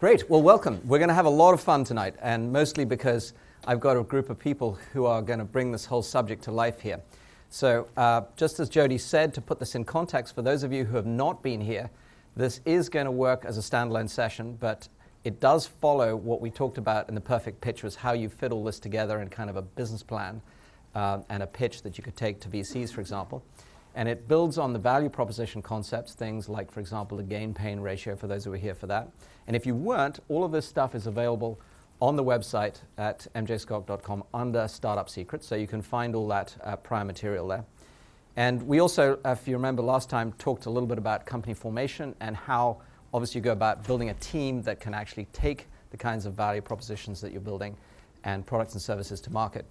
Great. Well, welcome. We're going to have a lot of fun tonight, and mostly because I've got a group of people who are going to bring this whole subject to life here. So, uh, just as Jody said, to put this in context, for those of you who have not been here, this is going to work as a standalone session, but it does follow what we talked about in the perfect pitch was how you fit all this together in kind of a business plan uh, and a pitch that you could take to VCs, for example. And it builds on the value proposition concepts, things like, for example, the gain pain ratio for those who are here for that. And if you weren't, all of this stuff is available on the website at mjskok.com under Startup Secrets, so you can find all that uh, prior material there. And we also, if you remember last time, talked a little bit about company formation and how obviously you go about building a team that can actually take the kinds of value propositions that you're building and products and services to market.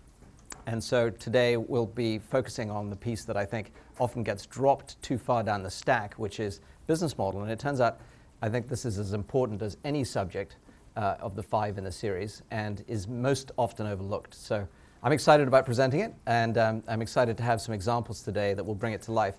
And so today we'll be focusing on the piece that I think often gets dropped too far down the stack, which is business model. And it turns out I think this is as important as any subject uh, of the five in the series and is most often overlooked. So I'm excited about presenting it, and um, I'm excited to have some examples today that will bring it to life.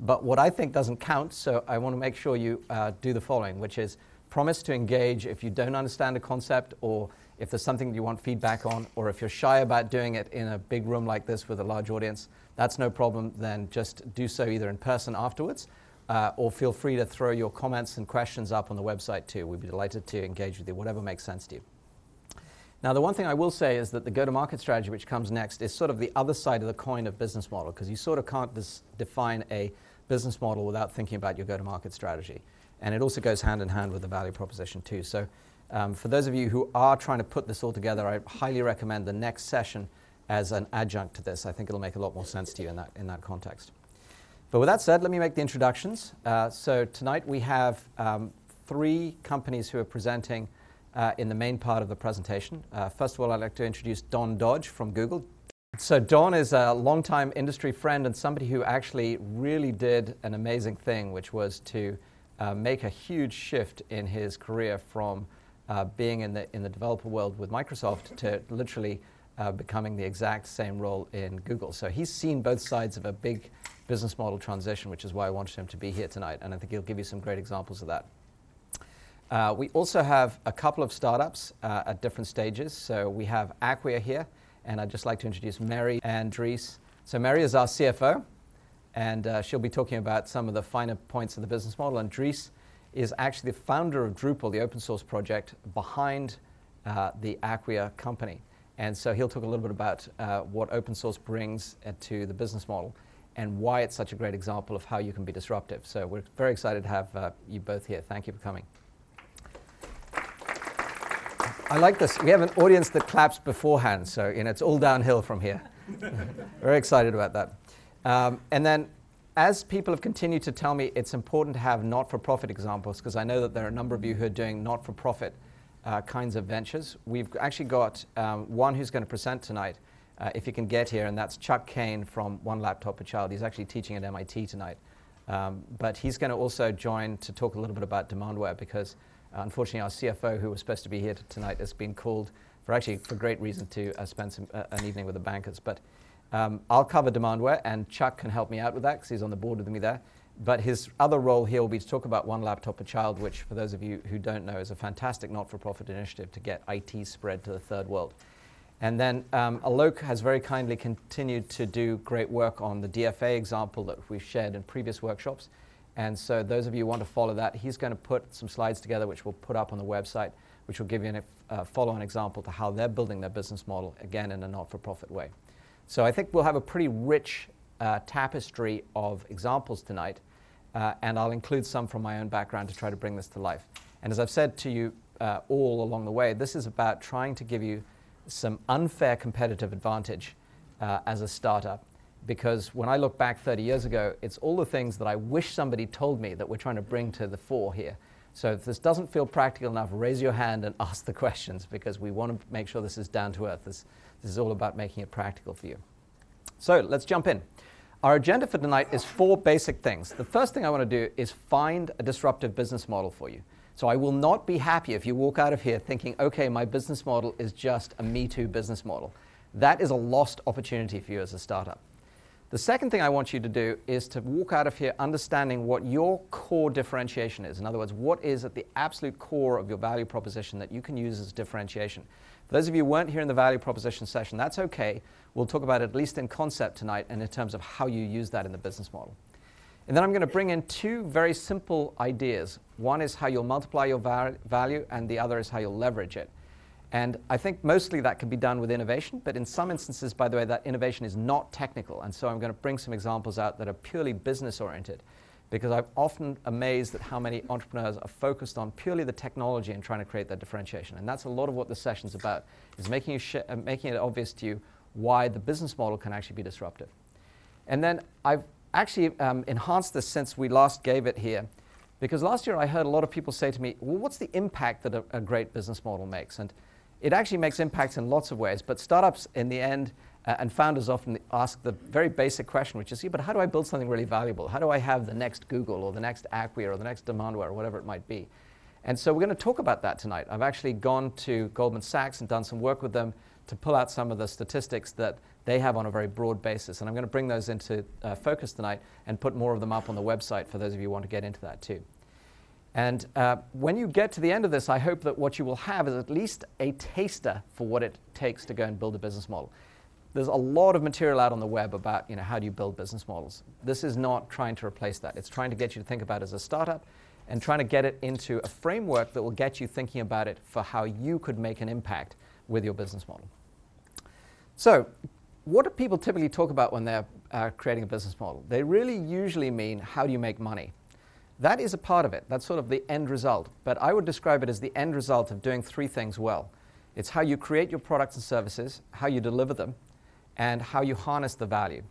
But what I think doesn't count, so I want to make sure you uh, do the following, which is promise to engage if you don't understand a concept or if there's something you want feedback on, or if you're shy about doing it in a big room like this with a large audience, that's no problem. Then just do so either in person afterwards uh, or feel free to throw your comments and questions up on the website too. We'd be delighted to engage with you, whatever makes sense to you. Now, the one thing I will say is that the go to market strategy, which comes next, is sort of the other side of the coin of business model, because you sort of can't dis- define a business model without thinking about your go to market strategy. And it also goes hand in hand with the value proposition, too. So, um, for those of you who are trying to put this all together, I highly recommend the next session as an adjunct to this. I think it'll make a lot more sense to you in that, in that context. But with that said, let me make the introductions. Uh, so tonight we have um, three companies who are presenting uh, in the main part of the presentation. Uh, first of all, I'd like to introduce Don Dodge from Google. So Don is a longtime industry friend and somebody who actually really did an amazing thing, which was to uh, make a huge shift in his career from uh, being in the, in the developer world with Microsoft to literally uh, becoming the exact same role in Google. So he's seen both sides of a big business model transition, which is why I wanted him to be here tonight. And I think he'll give you some great examples of that. Uh, we also have a couple of startups uh, at different stages. So we have Acquia here, and I'd just like to introduce Mary and Dries. So Mary is our CFO, and uh, she'll be talking about some of the finer points of the business model. And Dries is actually the founder of Drupal, the open source project behind uh, the Acquia company. And so he'll talk a little bit about uh, what open source brings uh, to the business model and why it's such a great example of how you can be disruptive. So we're very excited to have uh, you both here. Thank you for coming. I like this. We have an audience that claps beforehand, so you know it's all downhill from here. very excited about that. Um, and then, as people have continued to tell me, it's important to have not-for-profit examples because I know that there are a number of you who are doing not-for-profit uh, kinds of ventures. We've actually got um, one who's going to present tonight uh, if you can get here, and that's Chuck Kane from One Laptop Per Child. He's actually teaching at MIT tonight. Um, but he's going to also join to talk a little bit about Demandware because uh, unfortunately our CFO, who was supposed to be here tonight, has been called for actually for great reason to uh, spend some, uh, an evening with the bankers. But um, I'll cover Demandware, and Chuck can help me out with that because he's on the board with me there. But his other role here will be to talk about One Laptop Per Child, which, for those of you who don't know, is a fantastic not-for-profit initiative to get IT spread to the third world. And then um, Alok has very kindly continued to do great work on the DFA example that we've shared in previous workshops. And so those of you who want to follow that, he's going to put some slides together which we'll put up on the website, which will give you a uh, follow-on example to how they're building their business model, again, in a not-for-profit way. So I think we'll have a pretty rich uh, tapestry of examples tonight, uh, and I'll include some from my own background to try to bring this to life. And as I've said to you uh, all along the way, this is about trying to give you some unfair competitive advantage uh, as a startup. Because when I look back 30 years ago, it's all the things that I wish somebody told me that we're trying to bring to the fore here. So if this doesn't feel practical enough, raise your hand and ask the questions because we want to make sure this is down to earth. This, this is all about making it practical for you. So let's jump in. Our agenda for tonight is four basic things. The first thing I want to do is find a disruptive business model for you. So I will not be happy if you walk out of here thinking, okay, my business model is just a Me Too business model. That is a lost opportunity for you as a startup. The second thing I want you to do is to walk out of here understanding what your core differentiation is. In other words, what is at the absolute core of your value proposition that you can use as differentiation. For those of you who weren't here in the value proposition session, that's okay. We'll talk about it at least in concept tonight and in terms of how you use that in the business model. And then I'm going to bring in two very simple ideas. One is how you'll multiply your value, and the other is how you'll leverage it. And I think mostly that can be done with innovation, but in some instances, by the way, that innovation is not technical. And so I'm going to bring some examples out that are purely business oriented because I'm often amazed at how many entrepreneurs are focused on purely the technology and trying to create that differentiation. And that's a lot of what the session's about, is making, you sh- uh, making it obvious to you why the business model can actually be disruptive. And then I've actually um, enhanced this since we last gave it here, because last year I heard a lot of people say to me, well, what's the impact that a, a great business model makes? And it actually makes impacts in lots of ways, but startups in the end uh, and founders often ask the very basic question, which is, yeah, but how do I build something really valuable? How do I have the next Google or the next Acquia or the next Demandware or whatever it might be? And so we're going to talk about that tonight. I've actually gone to Goldman Sachs and done some work with them to pull out some of the statistics that they have on a very broad basis. And I'm going to bring those into uh, focus tonight and put more of them up on the website for those of you who want to get into that too. And uh, when you get to the end of this, I hope that what you will have is at least a taster for what it takes to go and build a business model there's a lot of material out on the web about you know, how do you build business models. This is not trying to replace that. It's trying to get you to think about it as a startup and trying to get it into a framework that will get you thinking about it for how you could make an impact with your business model. So, what do people typically talk about when they're uh, creating a business model? They really usually mean how do you make money? That is a part of it. That's sort of the end result. But I would describe it as the end result of doing three things well. It's how you create your products and services, how you deliver them, and how you harness the value.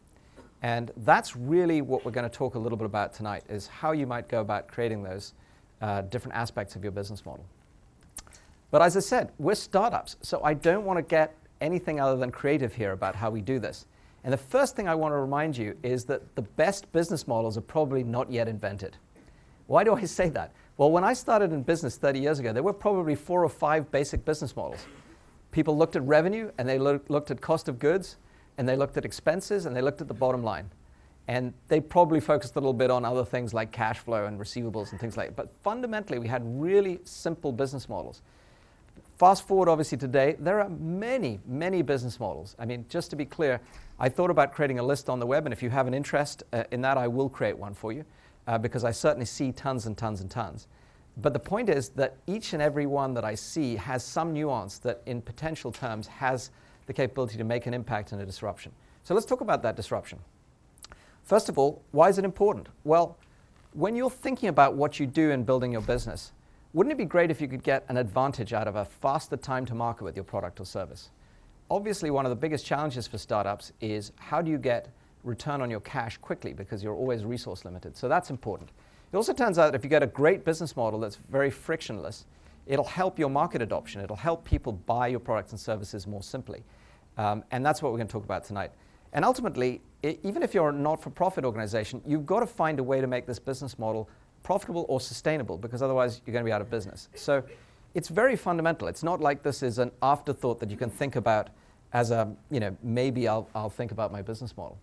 And that's really what we're going to talk a little bit about tonight, is how you might go about creating those uh, different aspects of your business model. But as I said, we're startups, so I don't want to get anything other than creative here about how we do this. And the first thing I want to remind you is that the best business models are probably not yet invented. Why do I say that? Well, when I started in business 30 years ago, there were probably four or five basic business models. People looked at revenue and they lo- looked at cost of goods and they looked at expenses and they looked at the bottom line. And they probably focused a little bit on other things like cash flow and receivables and things like that. But fundamentally, we had really simple business models. Fast forward, obviously, today, there are many, many business models. I mean, just to be clear, I thought about creating a list on the web, and if you have an interest uh, in that, I will create one for you uh, because I certainly see tons and tons and tons. But the point is that each and every one that I see has some nuance that, in potential terms, has the capability to make an impact and a disruption. So let's talk about that disruption. First of all, why is it important? Well, when you're thinking about what you do in building your business, wouldn't it be great if you could get an advantage out of a faster time to market with your product or service? Obviously, one of the biggest challenges for startups is how do you get return on your cash quickly because you're always resource limited. So that's important. It also turns out that if you get a great business model that's very frictionless, it'll help your market adoption. It'll help people buy your products and services more simply. Um, and that's what we're going to talk about tonight. And ultimately, even if you're a not for profit organization, you've got to find a way to make this business model profitable or sustainable because otherwise you're going to be out of business. So it's very fundamental. It's not like this is an afterthought that you can think about as a, you know, maybe I'll, I'll think about my business model.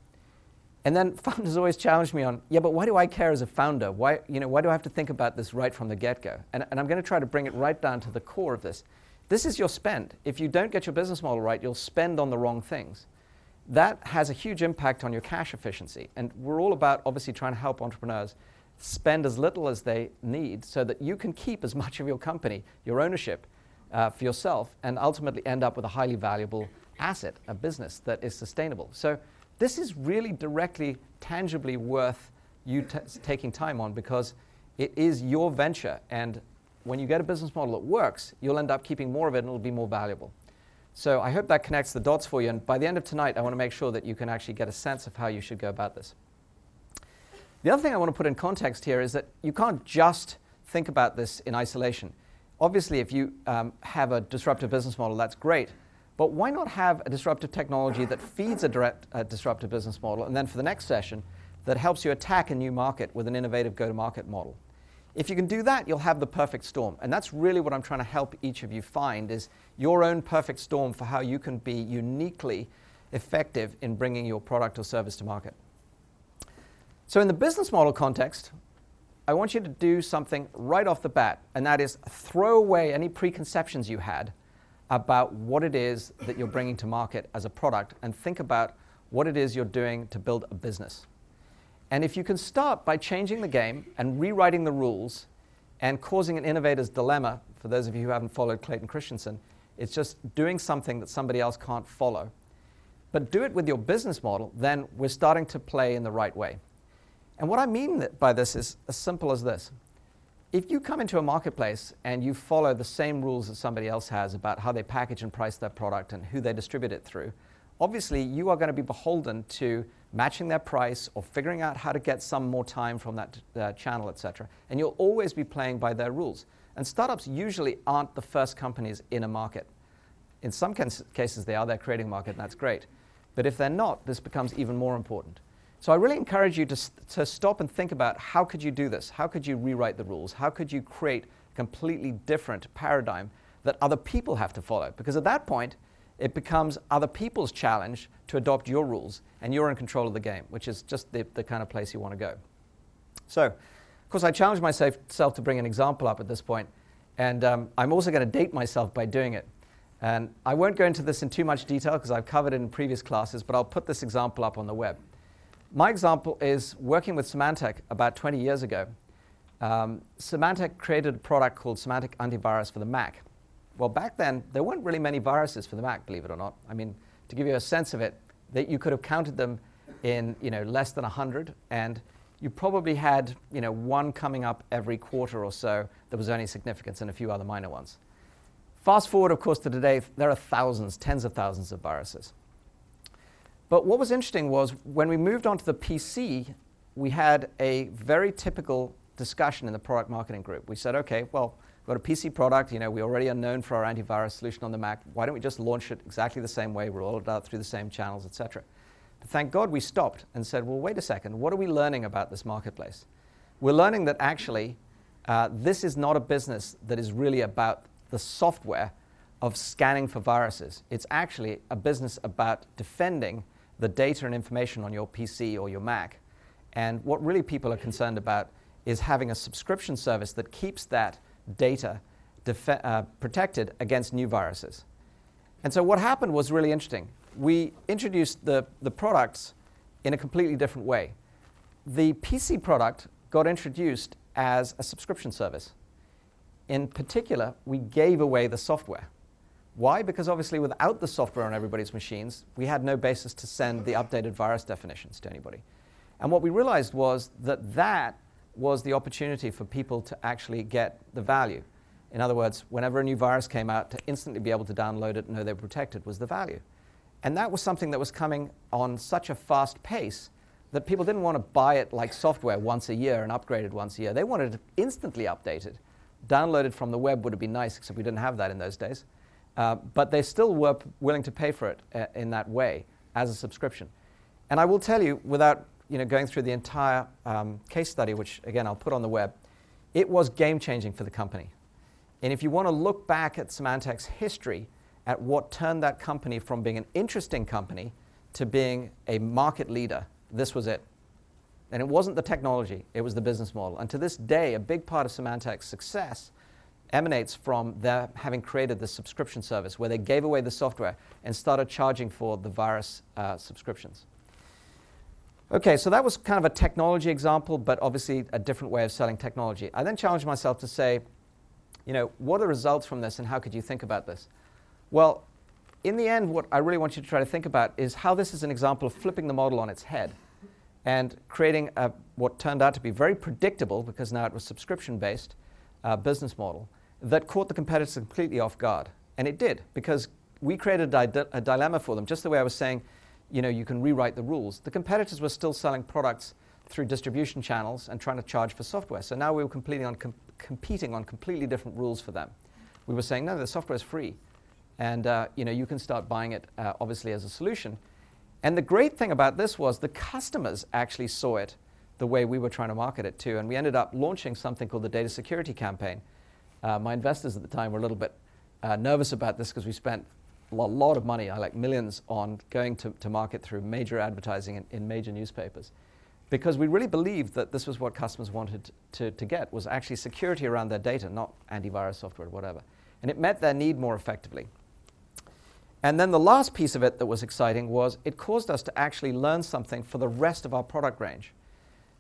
And then founders always challenge me on, yeah, but why do I care as a founder? Why, you know, why do I have to think about this right from the get-go? And, and I'm going to try to bring it right down to the core of this. This is your spend. If you don't get your business model right, you'll spend on the wrong things. That has a huge impact on your cash efficiency. And we're all about obviously trying to help entrepreneurs spend as little as they need so that you can keep as much of your company, your ownership, uh, for yourself and ultimately end up with a highly valuable asset, a business that is sustainable. So this is really directly, tangibly worth you taking time on because it is your venture and when you get a business model that works, you'll end up keeping more of it and it'll be more valuable. So I hope that connects the dots for you. And by the end of tonight, I want to make sure that you can actually get a sense of how you should go about this. The other thing I want to put in context here is that you can't just think about this in isolation. Obviously, if you um, have a disruptive business model, that's great. But why not have a disruptive technology that feeds a direct, uh, disruptive business model, and then for the next session, that helps you attack a new market with an innovative go to market model? If you can do that, you'll have the perfect storm. And that's really what I'm trying to help each of you find is your own perfect storm for how you can be uniquely effective in bringing your product or service to market. So, in the business model context, I want you to do something right off the bat, and that is throw away any preconceptions you had about what it is that you're bringing to market as a product and think about what it is you're doing to build a business. And if you can start by changing the game and rewriting the rules and causing an innovator's dilemma, for those of you who haven't followed Clayton Christensen, it's just doing something that somebody else can't follow. But do it with your business model, then we're starting to play in the right way. And what I mean by this is as simple as this. If you come into a marketplace and you follow the same rules that somebody else has about how they package and price their product and who they distribute it through, obviously you are going to be beholden to matching their price or figuring out how to get some more time from that uh, channel, etc. And you'll always be playing by their rules. And startups usually aren't the first companies in a market. In some cases, they are, they're creating a market, and that's great. But if they're not, this becomes even more important. So I really encourage you to, to stop and think about how could you do this? How could you rewrite the rules? How could you create a completely different paradigm that other people have to follow? Because at that point, it becomes other people's challenge to adopt your rules, and you're in control of the game, which is just the, the kind of place you want to go. So, of course, I challenge myself to bring an example up at this point, and um, I'm also going to date myself by doing it. And I won't go into this in too much detail because I've covered it in previous classes, but I'll put this example up on the web. My example is working with Symantec about 20 years ago. Um, Symantec created a product called Symantec Antivirus for the Mac. Well, back then, there weren't really many viruses for the Mac, believe it or not. I mean, to give you a sense of it, that you could have counted them in you know, less than 100, and you probably had you know, one coming up every quarter or so that was only significance and a few other minor ones. Fast forward, of course, to today, there are thousands, tens of thousands of viruses. But what was interesting was when we moved on to the PC, we had a very typical discussion in the product marketing group. We said, okay, well, we've got a PC product, you know, we already are known for our antivirus solution on the Mac. Why don't we just launch it exactly the same way, roll it out through the same channels, etc. But thank God we stopped and said, well, wait a second, what are we learning about this marketplace? We're learning that actually uh, this is not a business that is really about the software of scanning for viruses. It's actually a business about defending the data and information on your PC or your Mac. And what really people are concerned about is having a subscription service that keeps that data uh, protected against new viruses. And so what happened was really interesting. We introduced the, the products in a completely different way. The PC product got introduced as a subscription service. In particular, we gave away the software. Why? Because obviously, without the software on everybody's machines, we had no basis to send the updated virus definitions to anybody. And what we realized was that that was the opportunity for people to actually get the value. In other words, whenever a new virus came out, to instantly be able to download it and know they were protected was the value. And that was something that was coming on such a fast pace that people didn't want to buy it like software once a year and upgrade it once a year. They wanted it instantly updated. Downloaded from the web would have been nice, except we didn't have that in those days. Uh, but they still were willing to pay for it uh, in that way as a subscription. And I will tell you, without you know, going through the entire um, case study, which again I'll put on the web, it was game changing for the company. And if you want to look back at Symantec's history, at what turned that company from being an interesting company to being a market leader, this was it. And it wasn't the technology, it was the business model. And to this day, a big part of Symantec's success emanates from their having created the subscription service where they gave away the software and started charging for the virus uh, subscriptions. Okay, so that was kind of a technology example, but obviously a different way of selling technology. I then challenged myself to say, you know, what are the results from this and how could you think about this? Well, in the end, what I really want you to try to think about is how this is an example of flipping the model on its head and creating a, what turned out to be very predictable, because now it was subscription based, uh, business model that caught the competitors completely off guard. And it did, because we created a, di- a, dilemma for them, just the way I was saying, you know, you can rewrite the rules. The competitors were still selling products through distribution channels and trying to charge for software. So now we were completely on com- competing on completely different rules for them. We were saying, no, the software is free. And, uh, you know, you can start buying it, uh, obviously, as a solution. And the great thing about this was the customers actually saw it the way we were trying to market it too. And we ended up launching something called the Data Security Campaign, uh, my investors at the time were a little bit uh, nervous about this because we spent a lot of money, like millions, on going to, to market through major advertising in, in major newspapers. because we really believed that this was what customers wanted to, to get, was actually security around their data, not antivirus software whatever. And it met their need more effectively. And then the last piece of it that was exciting was it caused us to actually learn something for the rest of our product range.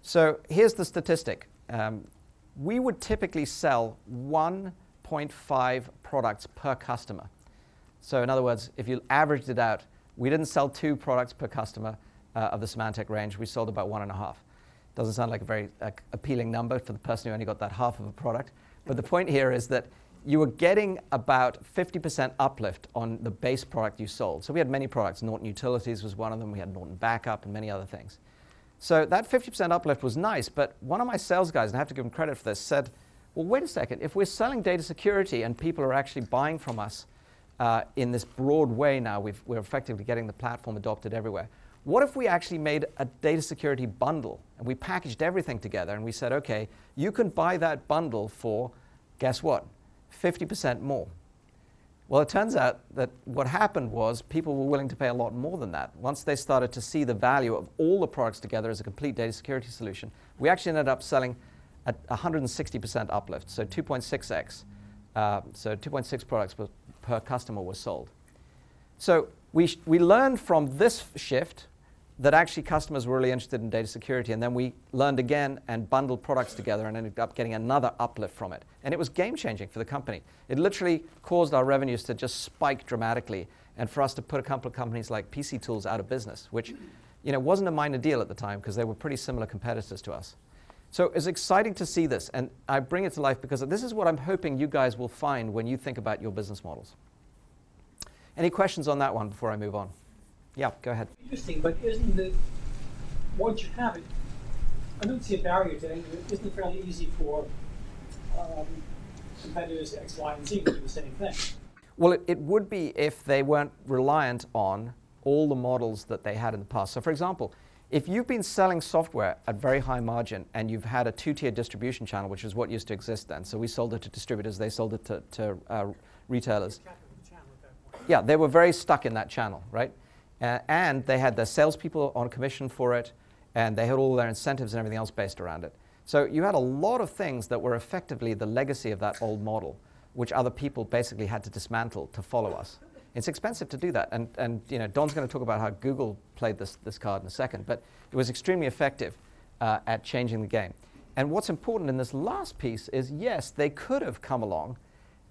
So here's the statistic. Um, we would typically sell 1.5 products per customer. So in other words, if you averaged it out, we didn't sell two products per customer uh, of the Symantec range. We sold about one and a half. Doesn't sound like a very uh, appealing number for the person who only got that half of a product. But the point here is that you were getting about 50% uplift on the base product you sold. So we had many products. Norton Utilities was one of them. We had Norton Backup and many other things. So that 50% uplift was nice, but one of my sales guys, and I have to give him credit for this, said, well, wait a second. If we're selling data security and people are actually buying from us uh, in this broad way now, we are effectively getting the platform adopted everywhere. What if we actually made a data security bundle and we packaged everything together and we said, okay, you can buy that bundle for, guess what, 50% more. Well, it turns out that what happened was people were willing to pay a lot more than that. Once they started to see the value of all the products together as a complete data security solution, we actually ended up selling at 160% uplift, so 2.6x. Uh, so 2.6 products per, per customer were sold. So we, we learned from this shift that actually customers were really interested in data security. And then we learned again and bundled products together and ended up getting another uplift from it. And it was game changing for the company. It literally caused our revenues to just spike dramatically and for us to put a couple of companies like PC Tools out of business, which you know, wasn't a minor deal at the time because they were pretty similar competitors to us. So it's exciting to see this. And I bring it to life because this is what I'm hoping you guys will find when you think about your business models. Any questions on that one before I move on? Yeah, go ahead. Interesting, but isn't it, once you have it, I don't see a barrier to it. Isn't it fairly easy for um, competitors X, Y, and Z to do the same thing? Well, it, it would be if they weren't reliant on all the models that they had in the past. So, for example, if you've been selling software at very high margin and you've had a two tier distribution channel, which is what used to exist then, so we sold it to distributors, they sold it to, to uh, retailers. Yeah, they were very stuck in that channel, right? Uh, and they had their salespeople on commission for it, and they had all their incentives and everything else based around it. So you had a lot of things that were effectively the legacy of that old model, which other people basically had to dismantle to follow us. It's expensive to do that, and, and you know, Don's going to talk about how Google played this, this card in a second, but it was extremely effective uh, at changing the game. And what's important in this last piece is yes, they could have come along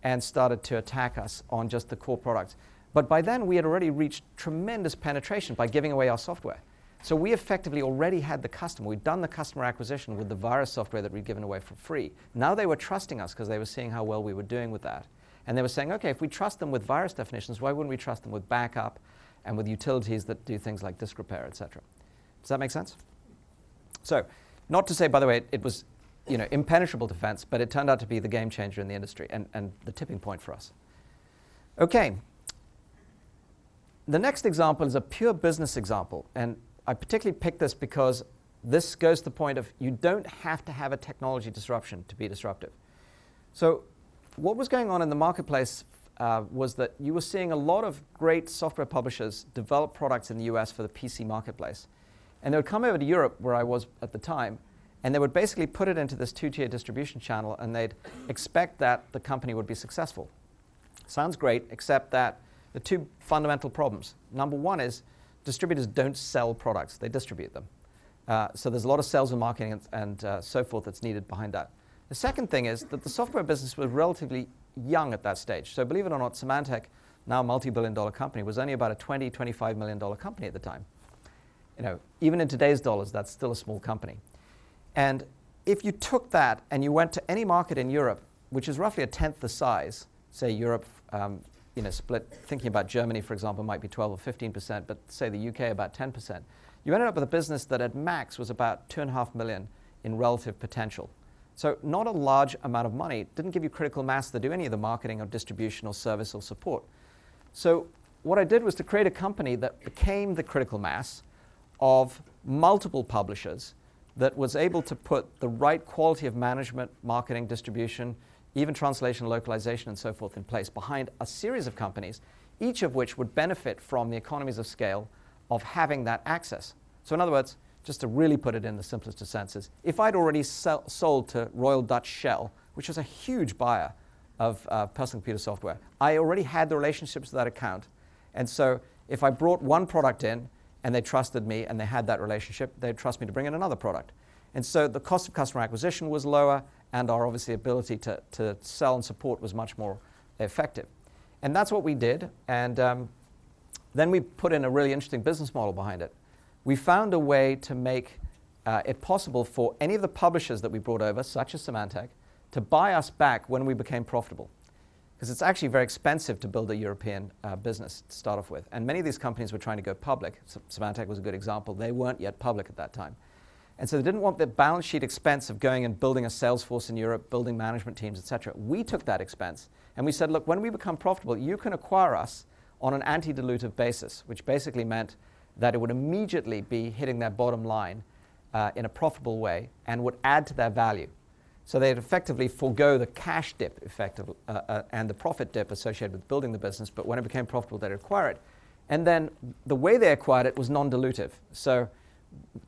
and started to attack us on just the core products. But by then, we had already reached tremendous penetration by giving away our software. So we effectively already had the customer. We'd done the customer acquisition with the virus software that we'd given away for free. Now they were trusting us because they were seeing how well we were doing with that. And they were saying, okay, if we trust them with virus definitions, why wouldn't we trust them with backup and with utilities that do things like disk repair, et cetera? Does that make sense? So, not to say, by the way, it, it was you know, impenetrable defense, but it turned out to be the game changer in the industry and, and the tipping point for us. Okay, the next example is a pure business example. And I particularly picked this because this goes to the point of you don't have to have a technology disruption to be disruptive. So, what was going on in the marketplace uh, was that you were seeing a lot of great software publishers develop products in the US for the PC marketplace. And they would come over to Europe, where I was at the time, and they would basically put it into this two tier distribution channel, and they'd expect that the company would be successful. Sounds great, except that the two fundamental problems. Number one is distributors don't sell products, they distribute them. Uh, so there's a lot of sales and marketing and, and uh, so forth that's needed behind that. The second thing is that the software business was relatively young at that stage. So believe it or not, Symantec, now a multi-billion dollar company, was only about a 20, 25 million dollar company at the time. You know, even in today's dollars, that's still a small company. And if you took that and you went to any market in Europe, which is roughly a tenth the size, say Europe, um, you know, split, thinking about Germany, for example, might be 12 or 15%, but say the UK about 10%. You ended up with a business that at max was about two and a half million in relative potential. So not a large amount of money. Didn't give you critical mass to do any of the marketing or distribution or service or support. So what I did was to create a company that became the critical mass of multiple publishers that was able to put the right quality of management, marketing, distribution, even translation, localization, and so forth in place behind a series of companies, each of which would benefit from the economies of scale of having that access. So, in other words, just to really put it in the simplest of senses, if I'd already sell, sold to Royal Dutch Shell, which was a huge buyer of uh, personal computer software, I already had the relationships with that account. And so if I brought one product in and they trusted me and they had that relationship, they'd trust me to bring in another product. And so the cost of customer acquisition was lower, and our obviously ability to, to sell and support was much more effective. And that's what we did. And um, then we put in a really interesting business model behind it. We found a way to make uh, it possible for any of the publishers that we brought over, such as Symantec, to buy us back when we became profitable. Because it's actually very expensive to build a European uh, business to start off with. And many of these companies were trying to go public. Symantec was a good example. They weren't yet public at that time. And so they didn't want the balance sheet expense of going and building a sales force in Europe, building management teams, etc. We took that expense and we said, look, when we become profitable, you can acquire us on an anti-dilutive basis, which basically meant that it would immediately be hitting their bottom line uh, in a profitable way and would add to their value. So they'd effectively forego the cash dip effectively, uh, uh, and the profit dip associated with building the business, but when it became profitable, they'd acquire it. And then the way they acquired it was non-dilutive. So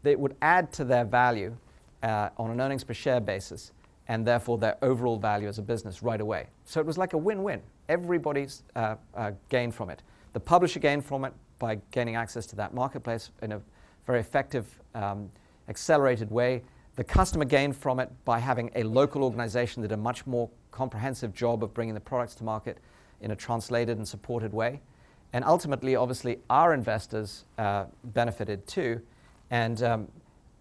it would add to their value uh, on an earnings per share basis and therefore their overall value as a business right away. So it was like a win win. Everybody's uh, uh, gained from it. The publisher gained from it by gaining access to that marketplace in a very effective, um, accelerated way. The customer gained from it by having a local organization that did a much more comprehensive job of bringing the products to market in a translated and supported way. And ultimately, obviously, our investors uh, benefited too and um,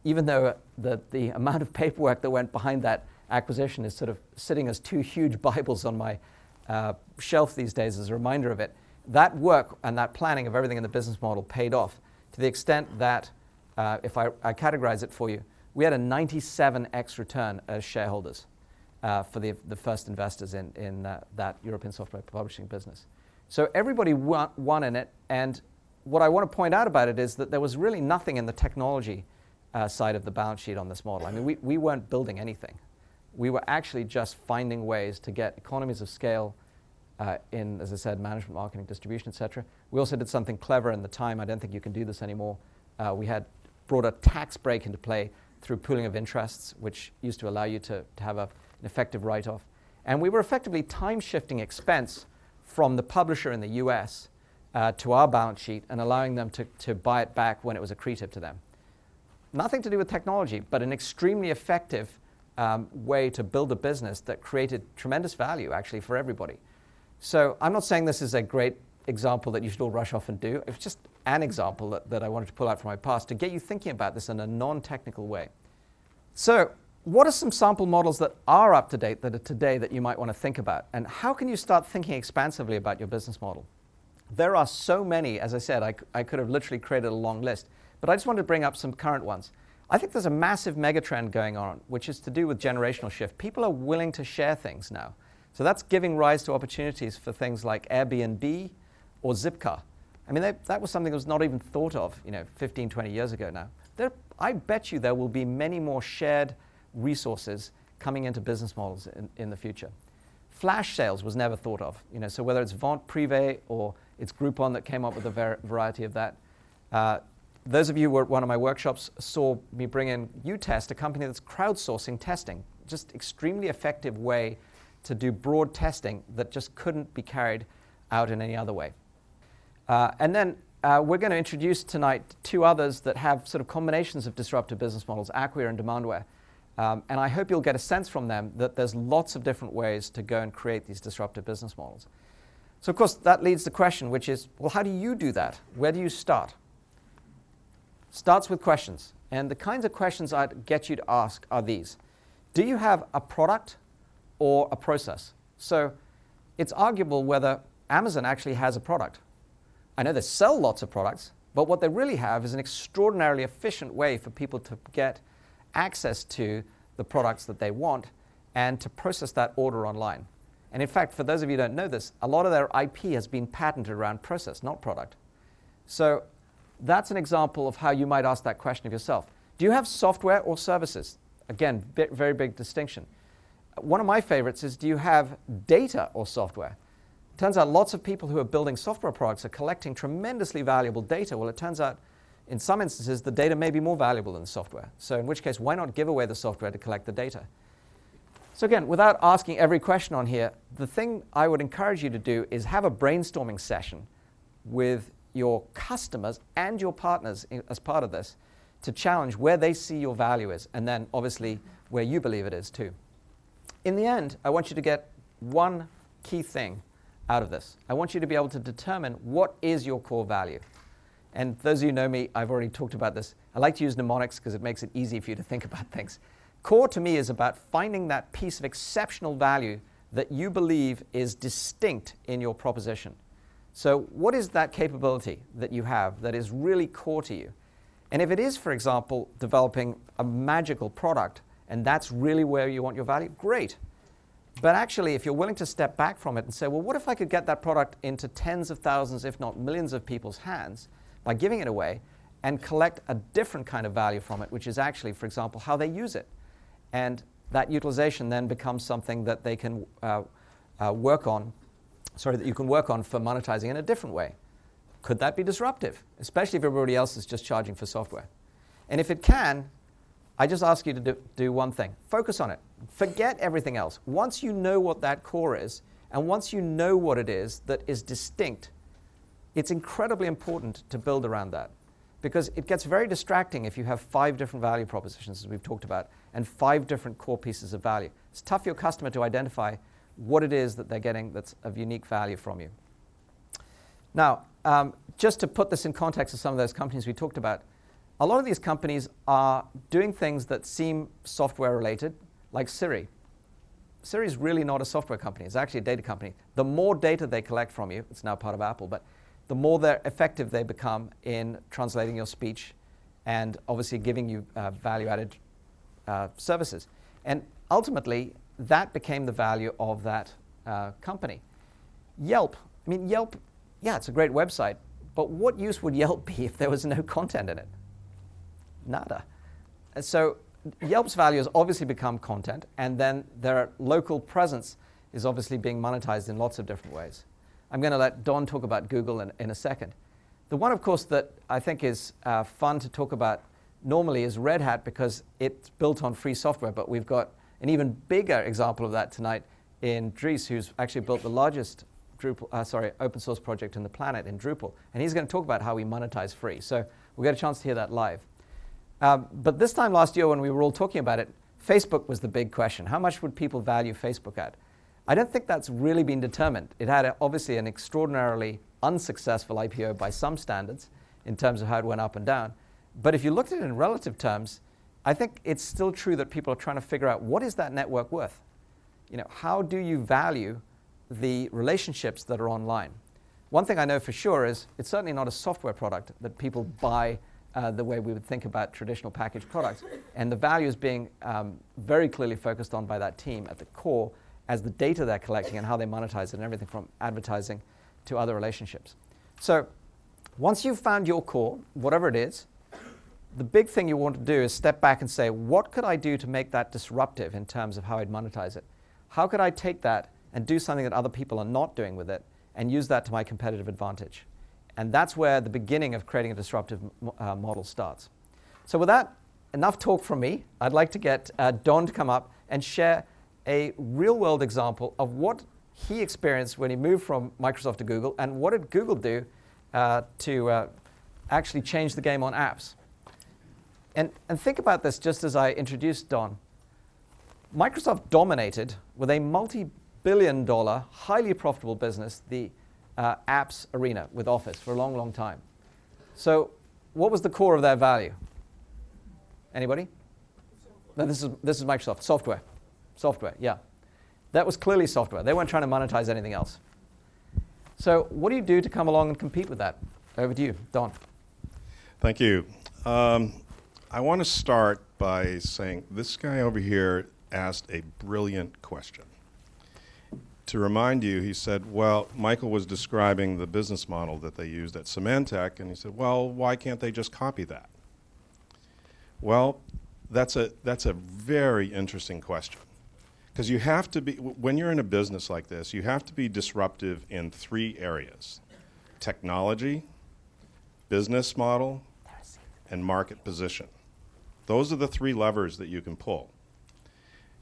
even though the, the amount of paperwork that went behind that acquisition is sort of sitting as two huge Bibles on my uh, shelf these days as a reminder of it, that work and that planning of everything in the business model paid off to the extent that, uh, if I, I, categorize it for you, we had a 97x return as shareholders uh, for the, the first investors in, in uh, that European software publishing business. So everybody won, won in it, and what I want to point out about it is that there was really nothing in the technology uh, side of the balance sheet on this model. I mean, we, we weren't building anything. We were actually just finding ways to get economies of scale uh, in, as I said, management, marketing, distribution, etc. We also did something clever in the time. I don't think you can do this anymore. Uh, we had brought a tax break into play through pooling of interests, which used to allow you to, to have a, an effective write-off. And we were effectively time-shifting expense from the publisher in the US uh, to our balance sheet and allowing them to, to buy it back when it was accretive to them. Nothing to do with technology, but an extremely effective um, way to build a business that created tremendous value actually for everybody. So I'm not saying this is a great example that you should all rush off and do. It's just an example that, that I wanted to pull out from my past to get you thinking about this in a non technical way. So, what are some sample models that are up to date that are today that you might want to think about? And how can you start thinking expansively about your business model? There are so many, as I said, I, I could have literally created a long list, but I just wanted to bring up some current ones. I think there's a massive megatrend going on, which is to do with generational shift. People are willing to share things now. So that's giving rise to opportunities for things like Airbnb or Zipcar. I mean, they, that was something that was not even thought of, you know, 15, 20 years ago now. There, I bet you there will be many more shared resources coming into business models in, in the future. Flash sales was never thought of, you know, so whether it's Vente Privé or it's Groupon that came up with a ver- variety of that. Uh, those of you who were at one of my workshops saw me bring in UTest, a company that's crowdsourcing testing. Just extremely effective way to do broad testing that just couldn't be carried out in any other way. Uh, and then uh, we're going to introduce tonight two others that have sort of combinations of disruptive business models, Acquia and Demandware. Um, and I hope you'll get a sense from them that there's lots of different ways to go and create these disruptive business models. So, of course, that leads to the question, which is well, how do you do that? Where do you start? Starts with questions. And the kinds of questions I'd get you to ask are these Do you have a product or a process? So, it's arguable whether Amazon actually has a product. I know they sell lots of products, but what they really have is an extraordinarily efficient way for people to get access to the products that they want and to process that order online. And in fact, for those of you who don't know this, a lot of their IP has been patented around process, not product. So that's an example of how you might ask that question of yourself. Do you have software or services? Again, very big distinction. One of my favorites is do you have data or software? Turns out lots of people who are building software products are collecting tremendously valuable data. Well, it turns out In some instances, the data may be more valuable than the software. So, in which case, why not give away the software to collect the data? So, again, without asking every question on here, the thing I would encourage you to do is have a brainstorming session with your customers and your partners as part of this to challenge where they see your value is, and then obviously where you believe it is too. In the end, I want you to get one key thing out of this. I want you to be able to determine what is your core value. And those of you who know me, I've already talked about this. I like to use mnemonics because it makes it easy for you to think about things. Core to me is about finding that piece of exceptional value that you believe is distinct in your proposition. So, what is that capability that you have that is really core to you? And if it is, for example, developing a magical product, and that's really where you want your value, great. But actually, if you're willing to step back from it and say, well, what if I could get that product into tens of thousands, if not millions of people's hands by giving it away and collect a different kind of value from it, which is actually, for example, how they use it. And that utilization then becomes something that they can uh, uh, work on, sorry, that you can work on for monetizing in a different way. Could that be disruptive, especially if everybody else is just charging for software? And if it can, I just ask you to do, do, one thing focus on it. Forget everything else. Once you know what that core is, and once you know what it is that is distinct, it's incredibly important to build around that. Because it gets very distracting if you have five different value propositions, as we've talked about, and five different core pieces of value. It's tough for your customer to identify what it is that they're getting that's of unique value from you. Now, um, just to put this in context of some of those companies we talked about, a lot of these companies are doing things that seem software related, like Siri. Siri is really not a software company, it's actually a data company. The more data they collect from you, it's now part of Apple, but the more they're effective they become in translating your speech and obviously giving you uh, value added uh, services. And ultimately, that became the value of that uh, company. Yelp, I mean, Yelp yeah, it's a great website, but what use would Yelp be if there was no content in it? Nada. And so Yelp's value has obviously become content, and then their local presence is obviously being monetized in lots of different ways. I'm going to let Don talk about Google in, in, a second. The one, of course, that I think is uh, fun to talk about normally is Red Hat because it's built on free software, but we've got an even bigger example of that tonight in Dries, who's actually built the largest Drupal, uh, sorry, open source project in the planet in Drupal. And he's going to talk about how we monetize free. So we'll get a chance to hear that live. Um, but this time last year when we were all talking about it, Facebook was the big question. How much would people value Facebook at? I don't think that's really been determined. It had a, obviously an extraordinarily unsuccessful IPO by some standards in terms of how it went up and down. But if you looked at it in relative terms, I think it's still true that people are trying to figure out what is that network worth? You know, how do you value the relationships that are online. One thing I know for sure is it's certainly not a software product that people buy uh, the way we would think about traditional packaged products. And the value is being um, very clearly focused on by that team at the core as the data they're collecting and how they monetize it and everything from advertising to other relationships. So once you've found your core, whatever it is, the big thing you want to do is step back and say, what could I do to make that disruptive in terms of how I'd monetize it? How could I take that and do something that other people are not doing with it and use that to my competitive advantage. And that's where the beginning of creating a disruptive uh, model starts. So, with that, enough talk from me. I'd like to get uh, Don to come up and share a real world example of what he experienced when he moved from Microsoft to Google and what did Google do uh, to uh, actually change the game on apps. And, and think about this just as I introduced Don. Microsoft dominated with a multi billion dollar, highly profitable business, the uh, apps arena with Office for a long, long time. So, what was the core of their value? Anybody? No, this is, this is Microsoft. Software. Software, yeah. That was clearly software. They weren't trying to monetize anything else. So, what do you do to come along and compete with that? Over to you, Don. Thank you. Um, I want to start by saying this guy over here asked a brilliant question to remind you, he said, well, Michael was describing the business model that they used at Symantec, and he said, well, why can't they just copy that? Well, that's a, that's a very interesting question. Because you have to be, when you're in a business like this, you have to be disruptive in three areas technology, business model, and market position. Those are the three levers that you can pull.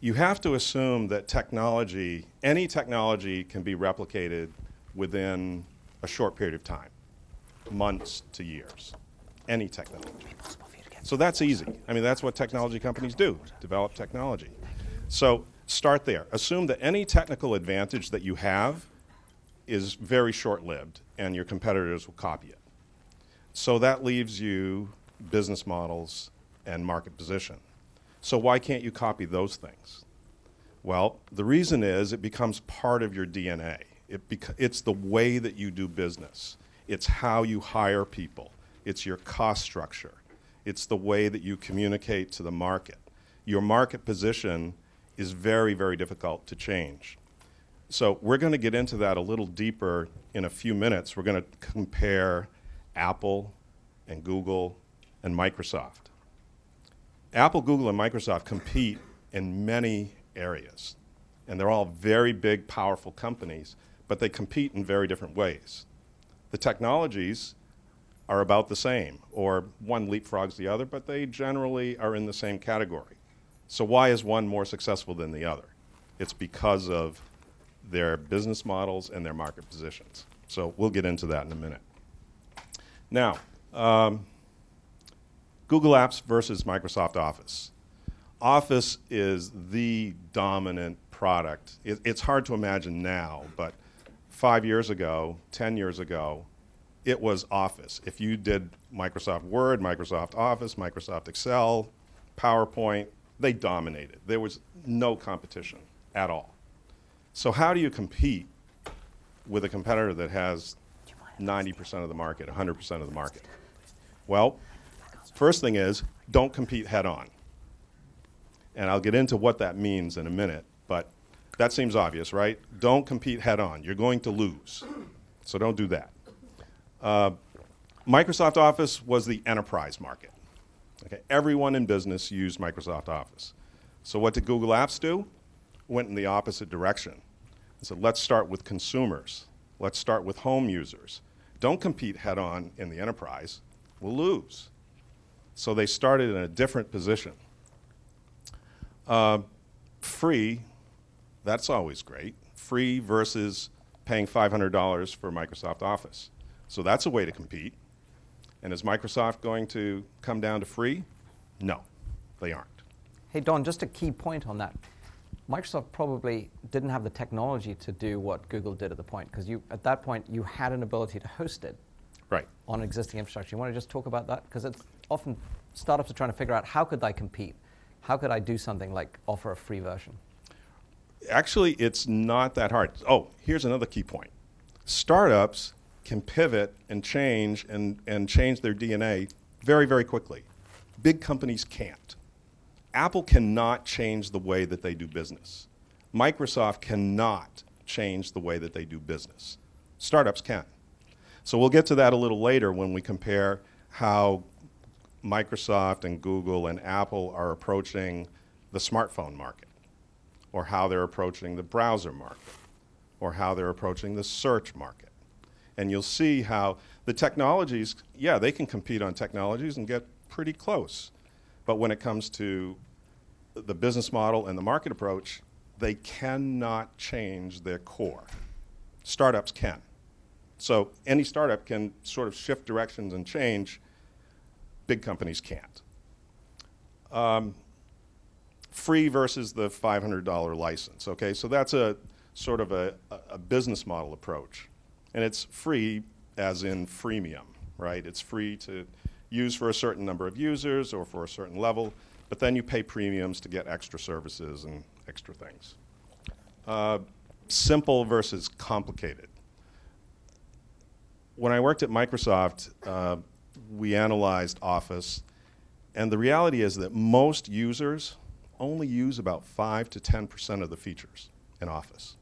You have to assume that technology, any technology, can be replicated within a short period of time months to years. Any technology. So that's easy. I mean, that's what technology companies do develop technology. So start there. Assume that any technical advantage that you have is very short lived and your competitors will copy it. So that leaves you business models and market position. So why can't you copy those things? Well, the reason is it becomes part of your DNA. It it's the way that you do business. It's how you hire people. It's your cost structure. It's the way that you communicate to the market. Your market position is very, very difficult to change. So we're going to get into that a little deeper in a few minutes. We're going to compare Apple and Google and Microsoft. Apple, Google, and Microsoft compete in many areas. And they're all very big, powerful companies, but they compete in very different ways. The technologies are about the same, or one leapfrogs the other, but they generally are in the same category. So why is one more successful than the other? It's because of their business models and their market positions. So we'll get into that in a minute. Now, um, Google Apps versus Microsoft Office. Office is the dominant product. It, it's hard to imagine now, but five years ago, 10 years ago, it was Office. If you did Microsoft Word, Microsoft Office, Microsoft Excel, PowerPoint, they dominated. There was no competition at all. So how do you compete with a competitor that has 90% of the market, 100% of the market? Well, first thing is don't compete head on. And I'll get into what that means in a minute, but that seems obvious, right? Don't compete head on. You're going to lose. So don't do that. Uh, Microsoft Office was the enterprise market. Okay, everyone in business used Microsoft Office. So what did Google Apps do? Went in the opposite direction. And said, let's start with consumers. Let's start with home users. Don't compete head on in the enterprise. We'll lose. So they started in a different position. Uh, free, that's always great. Free versus paying $500 for Microsoft Office. So that's a way to compete. And is Microsoft going to come down to free? No, they aren't. Hey, Don, just a key point on that. Microsoft probably didn't have the technology to do what Google did at the point, because at that point you had an ability to host it right. on existing infrastructure. You want to just talk about that? Because it's often startups are trying to figure out how could I compete? How could I do something like offer a free version? Actually, it's not that hard. Oh, here's another key point. Startups can pivot and change and, and change their DNA very, very quickly. Big companies can't. Apple cannot change the way that they do business. Microsoft cannot change the way that they do business. Startups can. So we'll get to that a little later when we compare how Microsoft and Google and Apple are approaching the smartphone market, or how they're approaching the browser market, or how they're approaching the search market. And you'll see how the technologies, yeah, they can compete on technologies and get pretty close. But when it comes to the business model and the market approach, they cannot change their core. Startups can. So any startup can sort of shift directions and change. Big companies can't. Um, free versus the $500 license. Okay, so that's a sort of a, a business model approach. And it's free as in freemium, right? It's free to use for a certain number of users or for a certain level, but then you pay premiums to get extra services and extra things. Uh, simple versus complicated. When I worked at Microsoft, uh, we analyzed Office, and the reality is that most users only use about 5 to 10% of the features in Office.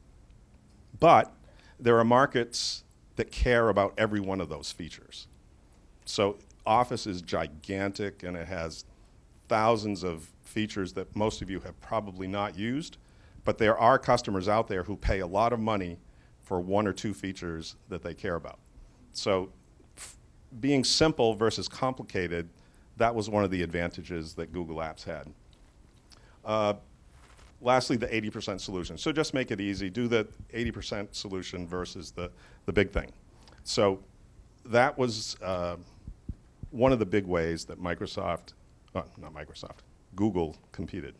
But there are markets that care about every one of those features. So Office is gigantic and it has thousands of features that most of you have probably not used, but there are customers out there who pay a lot of money for one or two features that they care about. So being simple versus complicated, that was one of the advantages that Google Apps had. Uh, lastly, the 80% solution. So just make it easy. Do the 80% solution versus the, the big thing. So that was uh, one of the big ways that Microsoft, uh, not Microsoft, Google competed.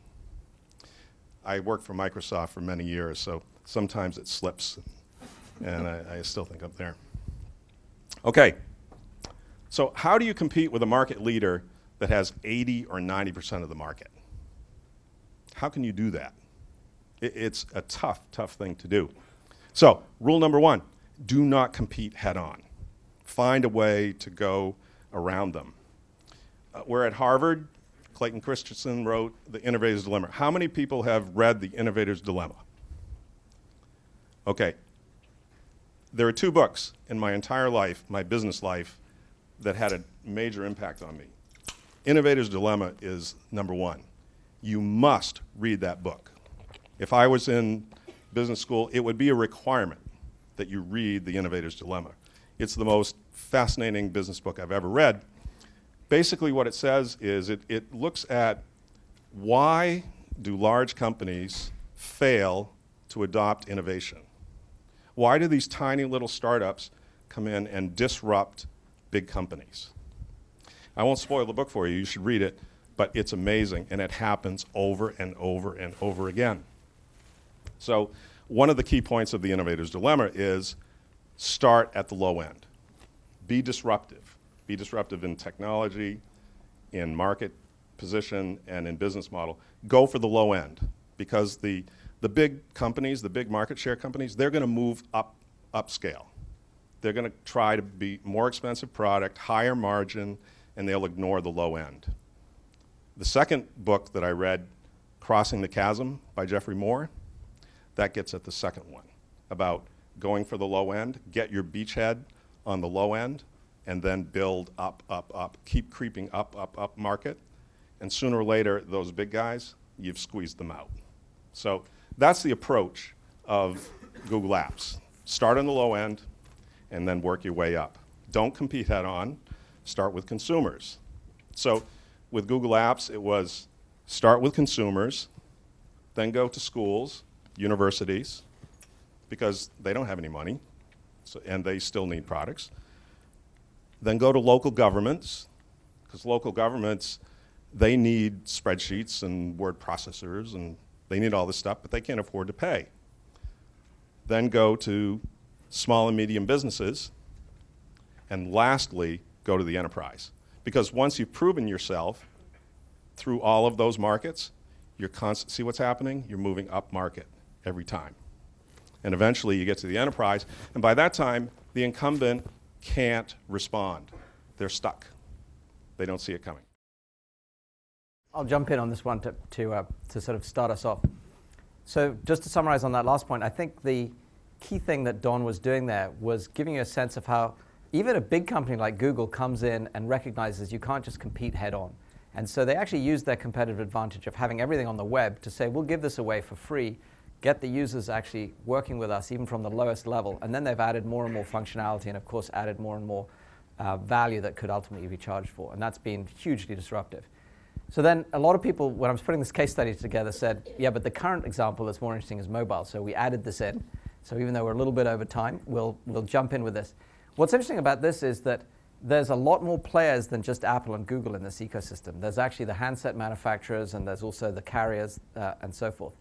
I worked for Microsoft for many years, so sometimes it slips, and I, I still think I'm there. Okay, so how do you compete with a market leader that has 80 or 90% of the market? How can you do that? It, it's a tough, tough thing to do. So, rule number one do not compete head on. Find a way to go around them. Uh, we're at Harvard. Clayton Christensen wrote The Innovator's Dilemma. How many people have read The Innovator's Dilemma? Okay. There are two books in my entire life, my business life, that had a major impact on me. Innovator's Dilemma is number one. You must read that book. If I was in business school, it would be a requirement that you read The Innovator's Dilemma. It's the most fascinating business book I've ever read. Basically, what it says is it, it looks at why do large companies fail to adopt innovation? Why do these tiny little startups come in and disrupt big companies? I won't spoil the book for you, you should read it, but it's amazing, and it happens over and over and over again. So, one of the key points of the innovator's dilemma is start at the low end. Be disruptive. Be disruptive in technology, in market position, and in business model. Go for the low end because the, the big companies, the big market share companies, they're going to move up upscale. They're going to try to be more expensive product, higher margin, and they'll ignore the low end. The second book that I read, Crossing the Chasm by Geoffrey Moore, that gets at the second one about going for the low end, get your beachhead on the low end, and then build up, up, up, keep creeping up, up, up market. And sooner or later, those big guys, you've squeezed them out. So that's the approach of Google Apps. Start on the low end and then work your way up. Don't compete head on, start with consumers. So with Google Apps, it was start with consumers, then go to schools, universities, because they don't have any money, so, and they still need products. Then go to local governments, because local governments, they need spreadsheets and word processors, and they need all this stuff, but they can't afford to pay. Then go to small and medium businesses, and lastly, go to the enterprise. Because once you've proven yourself through all of those markets, you're constant, see what's happening? You're moving up market every time. And eventually you get to the enterprise, and by that time, the incumbent can't respond. They're stuck. They don't see it coming. I'll jump in on this one to, to, uh, to sort of start us off. So, just to summarize on that last point, I think the key thing that Don was doing there was giving you a sense of how even a big company like Google comes in and recognizes you can't just compete head on. And so they actually use their competitive advantage of having everything on the web to say, we'll give this away for free get the users actually working with us even from the lowest level. And then they've added more and more functionality and, of course, added more and more uh, value that could ultimately be charged for. And that's been hugely disruptive. So then a lot of people, when I was putting this case study together, said, yeah, but the current example that's more interesting is mobile. So we added this in. So even though we're a little bit over time, we'll, we'll jump in with this. What's interesting about this is that there's a lot more players than just Apple and Google in this ecosystem. There's actually the handset manufacturers, and there's also the carriers, uh, and so forth.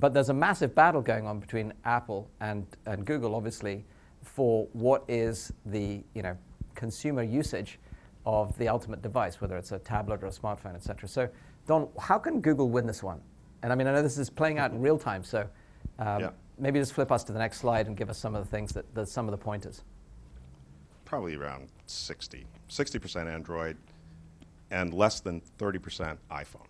But there's a massive battle going on between Apple and, and Google, obviously, for what is the you know, consumer usage of the ultimate device, whether it's a tablet or a smartphone, et cetera. So, Don, how can Google win this one? And I mean, I know this is playing out in real time, so um, yeah. maybe just flip us to the next slide and give us some of the things that, that some of the pointers. Probably around 60, 60% Android, and less than 30% iPhone.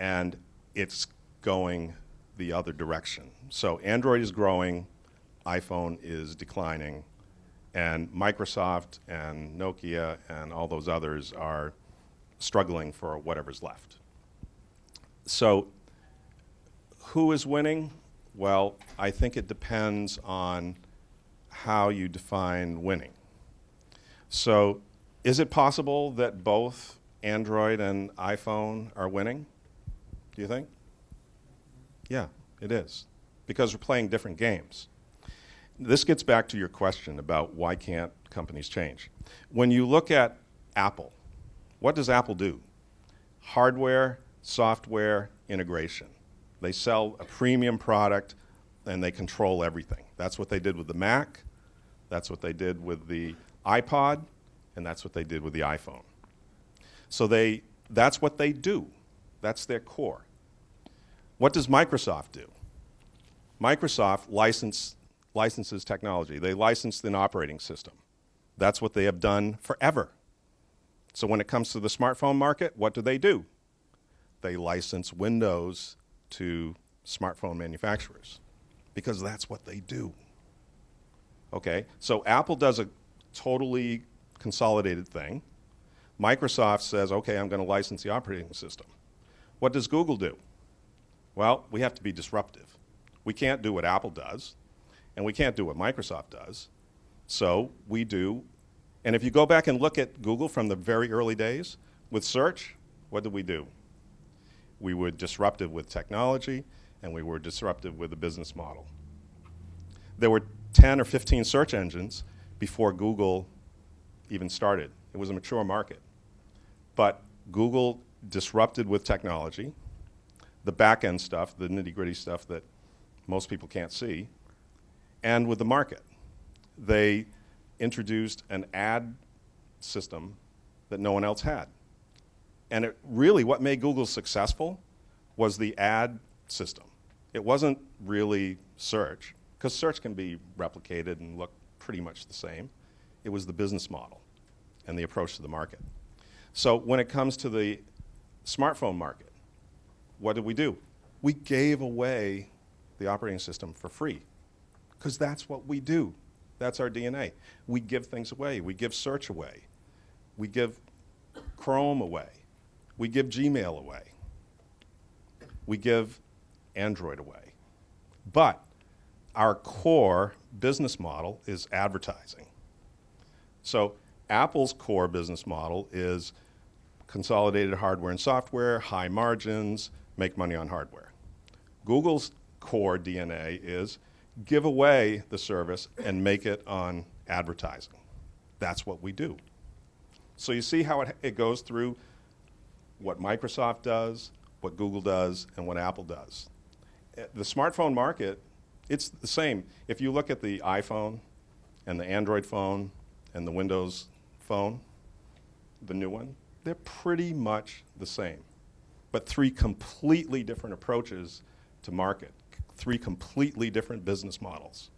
And it's going the other direction. So Android is growing, iPhone is declining, and Microsoft and Nokia and all those others are struggling for whatever's left. So who is winning? Well, I think it depends on how you define winning. So Is it possible that both Android and iPhone are winning? Do you think? Yeah, it is. Because we're playing different games. This gets back to your question about why can't companies change. When you look at Apple, what does Apple do? Hardware, software, integration. They sell a premium product and they control everything. That's what they did with the Mac, that's what they did with the iPod, and that's what they did with the iPhone. So they, that's what they do. That's their core. What does Microsoft do? Microsoft license, licenses technology. They license an operating system. That's what they have done forever. So when it comes to the smartphone market, what do they do? They license Windows to smartphone manufacturers because that's what they do. Okay, so Apple does a totally consolidated thing. Microsoft says, okay, I'm going to license the operating system. What does Google do? Well, we have to be disruptive. We can't do what Apple does, and we can't do what Microsoft does. So we do, and if you go back and look at Google from the very early days, with search, what did we do? We were disruptive with technology, and we were disruptive with the business model. There were 10 or 15 search engines before Google even started. It was a mature market. But Google disrupted with technology, the back end stuff, the nitty gritty stuff that most people can't see, and with the market. They introduced an ad system that no one else had. And it really, what made Google successful was the ad system. It wasn't really search, because search can be replicated and look pretty much the same. It was the business model and the approach to the market. So when it comes to the smartphone market, what did we do? We gave away the operating system for free because that's what we do. That's our DNA. We give things away. We give search away. We give Chrome away. We give Gmail away. We give Android away. But our core business model is advertising. So Apple's core business model is consolidated hardware and software, high margins, make money on hardware. Google's core DNA is give away the service and make it on advertising. That's what we do. So you see how it, it goes through what Microsoft does, what Google does, and what Apple does. Eh, the smartphone market, it's the same. If you look at the iPhone and the Android phone and the Windows phone, the new one, they're pretty much the same. But three completely different approaches to market, three completely different business models.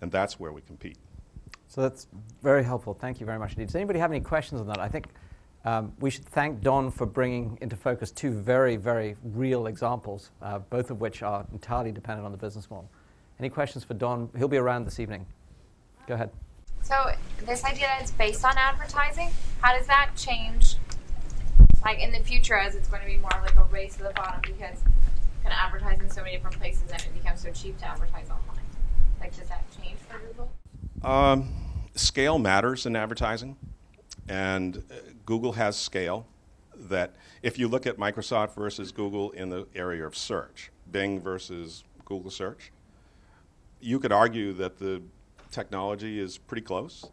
And that's where we compete. So that's very helpful. Thank you very much indeed. Does anybody have any questions on that? I think um, we should thank Don for bringing into focus two very, very real examples, uh, both of which are entirely dependent on the business model. Any questions for Don? He'll be around this evening. Go ahead. So this idea that it's based on advertising, how does that change, like in the future, as it's going to be more like a race to the bottom because you can advertise in so many different places and it becomes so cheap to advertise online? Like, does that change for Google? Um, scale matters in advertising, and uh, Google has scale. That if you look at Microsoft versus Google in the area of search, Bing versus Google search, you could argue that the technology is pretty close,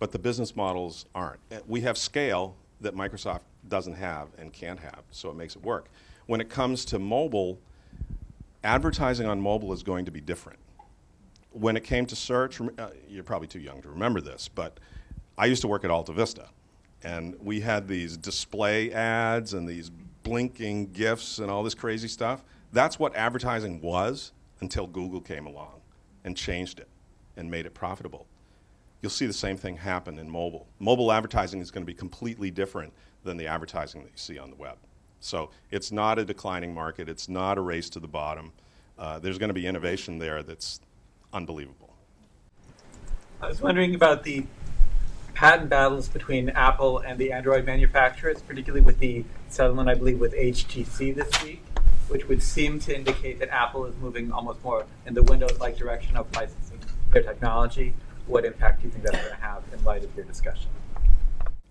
but the business models aren't. Uh, we have scale that Microsoft doesn't have and can't have, so it makes it work. When it comes to mobile, advertising on mobile is going to be different. When it came to search, uh, you're probably too young to remember this, but I used to work at Alta Vista, and we had these display ads and these blinking GIFs and all this crazy stuff. That's what advertising was until Google came along and changed it and made it profitable. You'll see the same thing happen in mobile. Mobile advertising is going to be completely different than the advertising that you see on the web. So it's not a declining market, it's not a race to the bottom. Uh, there's going to be innovation there that's unbelievable. I was wondering about the patent battles between Apple and the Android manufacturers, particularly with the settlement, I believe, with HTC this week, which would seem to indicate that Apple is moving almost more in the Windows like direction of licensing their technology. What impact do you think that's going to have in light of your discussion?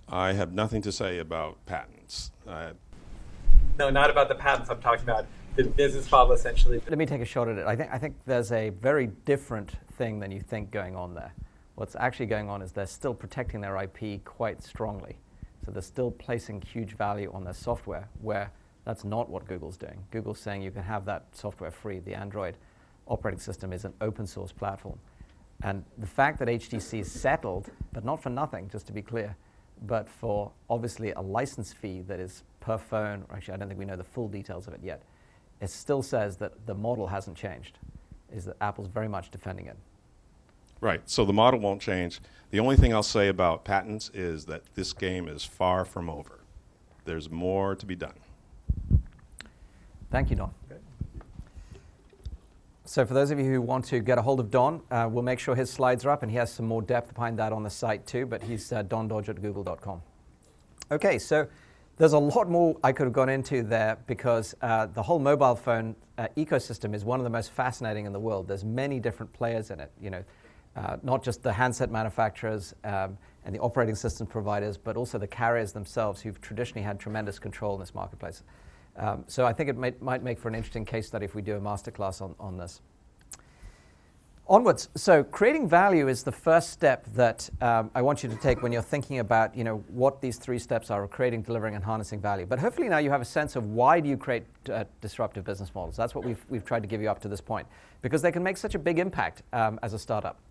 I have nothing to say about patents. Uh, No, not about the patents. I'm talking about the business model essentially. Let me take a shot at it. I think, I think there's a very different thing than you think going on there. What's actually going on is they're still protecting their IP quite strongly. So they're still placing huge value on their software, where that's not what Google's doing. Google's saying you can have that software free. The Android operating system is an open source platform. And the fact that HTC is settled, but not for nothing, just to be clear, but for obviously a license fee that is per phone, or actually, I don't think we know the full details of it yet, it still says that the model hasn't changed, is that Apple's very much defending it. Right. So the model won't change. The only thing I'll say about patents is that this game is far from over. There's more to be done. Thank you, Don. So for those of you who want to get a hold of Don, uh, we'll make sure his slides are up, and he has some more depth behind that on the site too, but he's uh, dondodge at google.com. Okay, so there's a lot more I could have gone into there because uh, the whole mobile phone uh, ecosystem is one of the most fascinating in the world. There's many different players in it, you know, uh, not just the handset manufacturers um, and the operating system providers, but also the carriers themselves who've traditionally had tremendous control in this marketplace. Um, so I think it might, might make for an interesting case study if we do a masterclass on, on this. Onwards. So creating value is the first step that um, I want you to take when you're thinking about, you know, what these three steps are: of creating, delivering, and harnessing value. But hopefully now you have a sense of why do you create uh, disruptive business models. That's what we've we've tried to give you up to this point, because they can make such a big impact um, as a startup.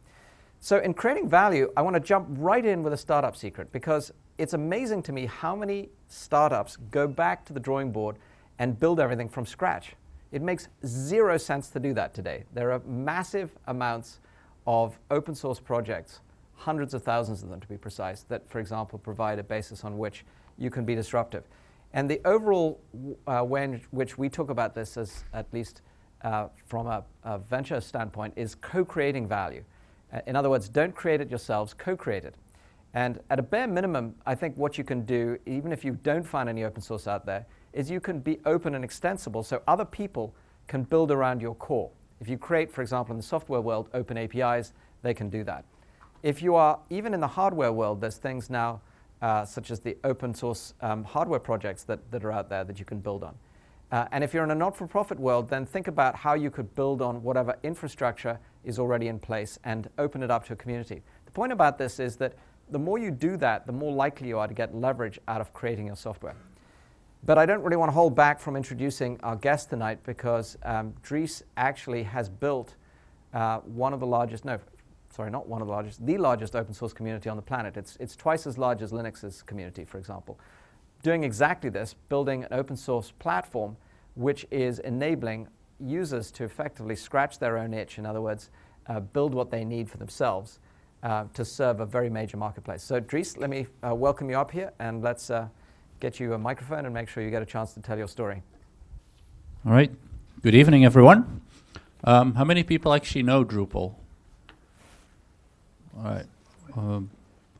So in creating value, I want to jump right in with a startup secret because it's amazing to me how many startups go back to the drawing board and build everything from scratch. It makes zero sense to do that today. There are massive amounts of open source projects, hundreds of thousands of them to be precise, that, for example, provide a basis on which you can be disruptive. And the overall uh, way in which we talk about this, as at least uh, from a, a, venture standpoint, is co creating value. Uh, in other words, don't create it yourselves, co create it. And at a bare minimum, I think what you can do, even if you don't find any open source out there, is you can be open and extensible so other people can build around your core. If you create, for example, in the software world, open APIs, they can do that. If you are, even in the hardware world, there's things now uh, such as the open source um, hardware projects that, that are out there that you can build on. Uh, and if you're in a not for profit world, then think about how you could build on whatever infrastructure is already in place and open it up to a community. The point about this is that the more you do that, the more likely you are to get leverage out of creating your software. But I don't really want to hold back from introducing our guest tonight because um, Dries actually has built uh, one of the largest, no, sorry, not one of the largest, the largest open source community on the planet. It's, it's twice as large as Linux's community, for example. Doing exactly this, building an open source platform which is enabling users to effectively scratch their own itch, in other words, uh, build what they need for themselves uh, to serve a very major marketplace. So, Dries, let me uh, welcome you up here and let's uh, get you a microphone and make sure you get a chance to tell your story. All right. Good evening, everyone. Um, how many people actually know Drupal? All right. Um,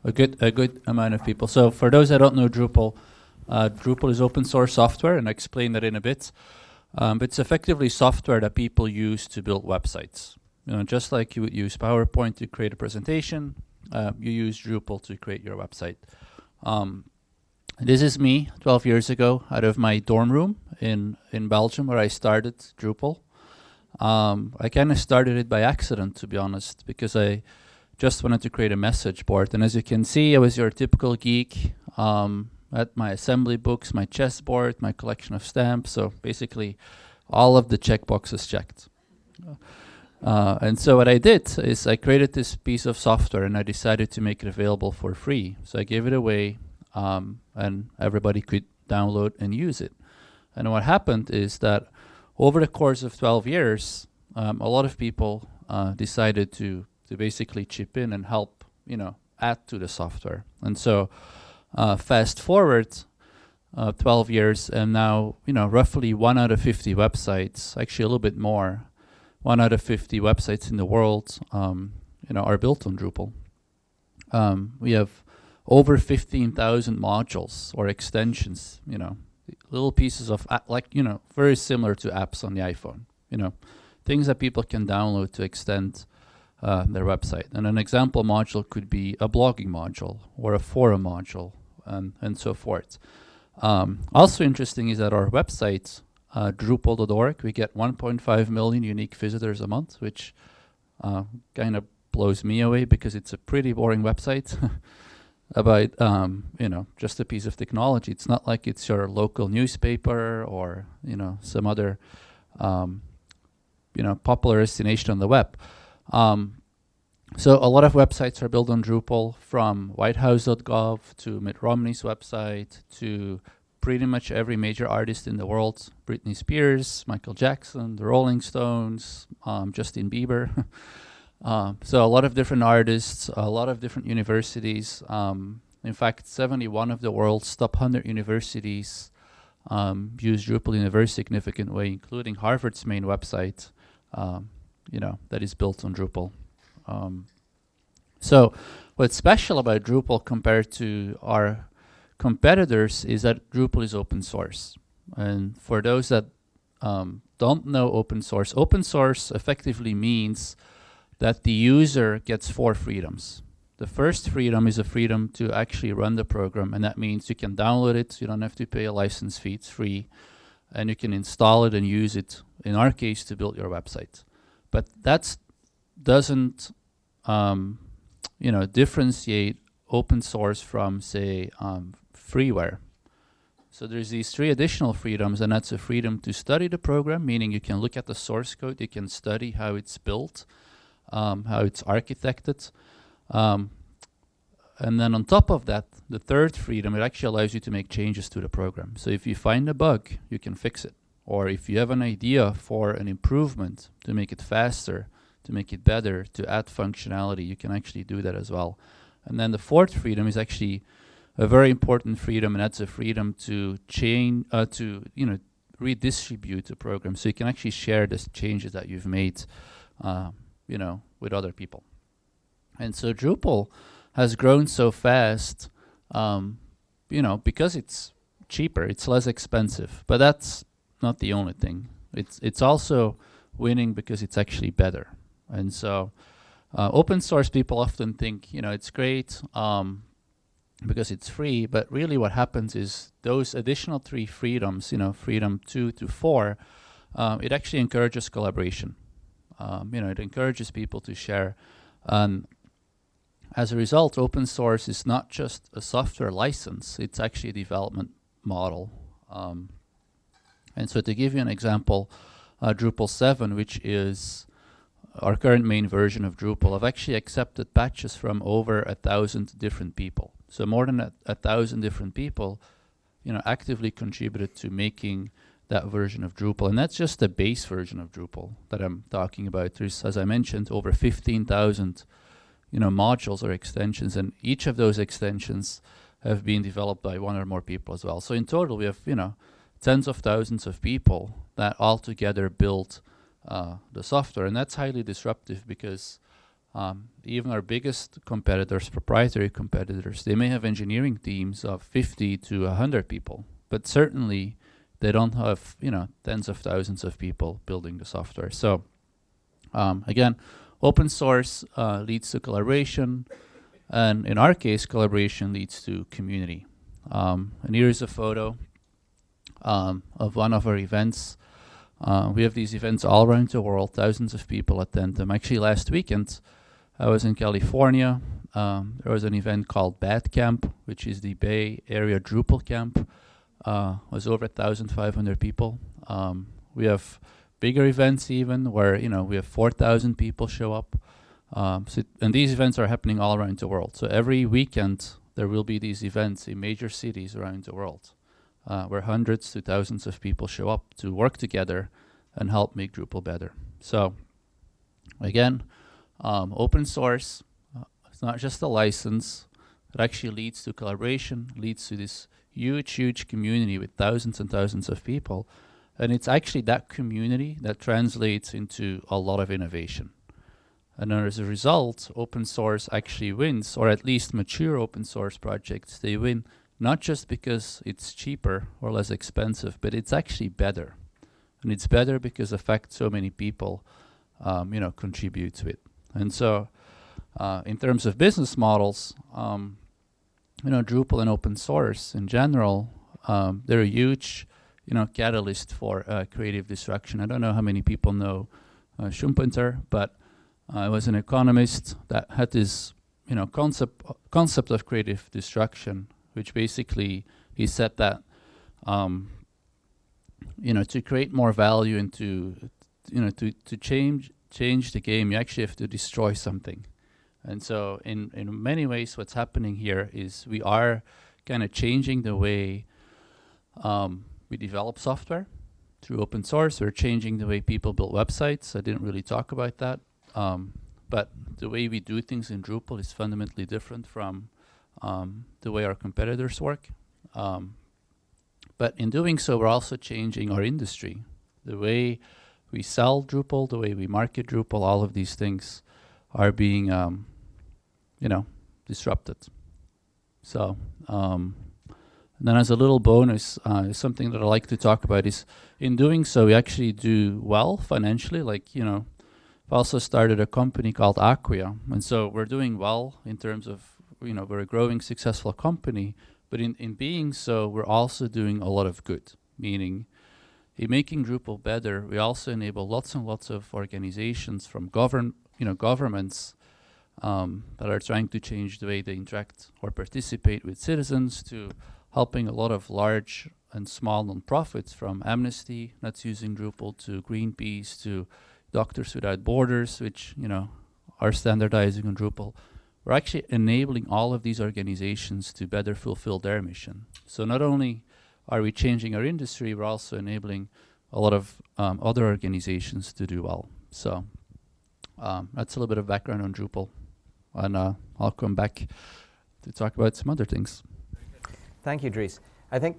a good a good amount of people. So for those that don't know Drupal, uh, Drupal is open source software, and I'll explain that in a bit. Um, it's effectively software that people use to build websites. You know, just like you would use PowerPoint to create a presentation, uh, you use Drupal to create your website. Um, this is me 12 years ago out of my dorm room in, in Belgium where I started Drupal. Um, I kind of started it by accident, to be honest, because I just wanted to create a message board. And as you can see, I was your typical geek. Um, at my assembly books, my chessboard, my collection of stamps. So basically, all of the checkboxes checked. Uh, and so what I did is I created this piece of software and I decided to make it available for free. So I gave it away um, and everybody could download and use it. And what happened is that over the course of 12 years, um, a lot of people uh, decided to to basically chip in and help, you know, add to the software. And so, uh, fast forward uh, 12 years, and now you know roughly one out of 50 websites, actually a little bit more, one out of 50 websites in the world, um, you know, are built on Drupal. Um, we have over 15,000 modules or extensions, you know, little pieces of like, you know, very similar to apps on the iPhone, you know, things that people can download to extend uh, their website. And an example module could be a blogging module or a forum module and, and so forth. Um, also interesting is that our website, uh, Drupal.org, we get 1.5 million unique visitors a month, which uh, kind of blows me away because it's a pretty boring website about um, you know just a piece of technology. It's not like it's your local newspaper or you know some other um, you know popular destination on the web. Um, so a lot of websites are built on Drupal, from WhiteHouse.gov to Mitt Romney's website to pretty much every major artist in the world: Britney Spears, Michael Jackson, the Rolling Stones, um, Justin Bieber. Um, so a lot of different artists, a lot of different universities. Um, in fact, 71 of the world's top 100 universities um, use Drupal in a very significant way, including Harvard's main website, um, you know, that is built on Drupal. Um, so what's special about Drupal compared to our competitors is that Drupal is open source. And for those that um, don't know open source, open source effectively means that the user gets four freedoms. The first freedom is a freedom to actually run the program, and that means you can download it, you don't have to pay a license fee, it's free, and you can install it and use it, in our case, to build your website. But that doesn't, um, you know, differentiate open source from, say, um, freeware. So there's these three additional freedoms, and that's a freedom to study the program, meaning you can look at the source code, you can study how it's built, um, how it's architected. Um, and then on top of that, the third freedom, it actually allows you to make changes to the program. So if you find a bug, you can fix it. Or if you have an idea for an improvement to make it faster, to make it better, to add functionality, you can actually do that as well. And then the fourth freedom is actually a very important freedom, and that's a freedom to change, uh, to you know, redistribute the program, so you can actually share the changes that you've made. Uh, you know, with other people. And so Drupal has grown so fast, um, you know, because it's cheaper, it's less expensive. But that's not the only thing. It's it's also winning because it's actually better. And so, uh, open source people often think, you know, it's great um, because it's free. But really, what happens is those additional three freedoms, you know, freedom two to four, um, it actually encourages collaboration. Um, you know, it encourages people to share. As a result, open source is not just a software license; it's actually a development model. Um, and so, to give you an example, uh, Drupal 7, which is our current main version of Drupal, I've actually accepted patches from over a thousand different people. So more than a, a thousand different people, you know, actively contributed to making that version of Drupal. And that's just the base version of Drupal that I'm talking about. There's, as I mentioned, over 15,000 you know, modules or extensions, and each of those extensions have been developed by one or more people as well. So in total, we have, you know, tens of thousands of people that all together built uh, the software. And that's highly disruptive because um, even our biggest competitors, proprietary competitors, they may have engineering teams of 50 to 100 people, but certainly they don't have you know tens of thousands of people building the software. So um, again, open source uh, leads to collaboration, and in our case, collaboration leads to community. Um, and here's a photo um, of one of our events. Uh, we have these events all around the world. Thousands of people attend them. Actually, last weekend, I was in California. Um, there was an event called Bad Camp, which is the Bay Area Drupal Camp uh, was over 1,500 people. Um, we have bigger events even where you know we have 4,000 people show up. Um, so and these events are happening all around the world. So every weekend there will be these events in major cities around the world, uh, where hundreds to thousands of people show up to work together and help make Drupal better. So again, um, open source. Uh, it's not just a license. It actually leads to collaboration, leads to this huge, huge community with thousands and thousands of people. And it's actually that community that translates into a lot of innovation. And as a result, open source actually wins, or at least mature open source projects, they win not just because it's cheaper or less expensive, but it's actually better. And it's better because the fact so many people, um, you know, contribute to it. And so, uh, in terms of business models, um, you know, Drupal and open source in general, um, they're a huge, you know, catalyst for uh, creative destruction. I don't know how many people know uh, Schumpeter, but I was an economist that had this, you know, concept concept of creative destruction, which basically he said that, um, you know, to create more value and to, you know, to to change change the game, you actually have to destroy something. And so, in in many ways, what's happening here is we are kind of changing the way um, we develop software through open source. We're changing the way people build websites. I didn't really talk about that. Um, but the way we do things in Drupal is fundamentally different from um, the way our competitors work. Um, but in doing so, we're also changing our industry. The way we sell Drupal, the way we market Drupal, all of these things are being, um, you know, disrupted. So, um, and then as a little bonus, uh, something that I like to talk about is in doing so, we actually do well financially. Like, you know, I've also started a company called Acquia. And so we're doing well in terms of, you know, we're a growing successful company. But in, in being so, we're also doing a lot of good, meaning in making Drupal better, we also enable lots and lots of organizations from govern, you know, governments um, that are trying to change the way they interact or participate with citizens to helping a lot of large and small nonprofits from Amnesty that's using Drupal to Greenpeace to Doctors Without Borders, which you know are standardizing on Drupal. We're actually enabling all of these organizations to better fulfill their mission. So not only are we changing our industry, we're also enabling a lot of um, other organizations to do well. So um, that's a little bit of background on Drupal, and uh, I'll come back to talk about some other things. Thank you, Dries. I think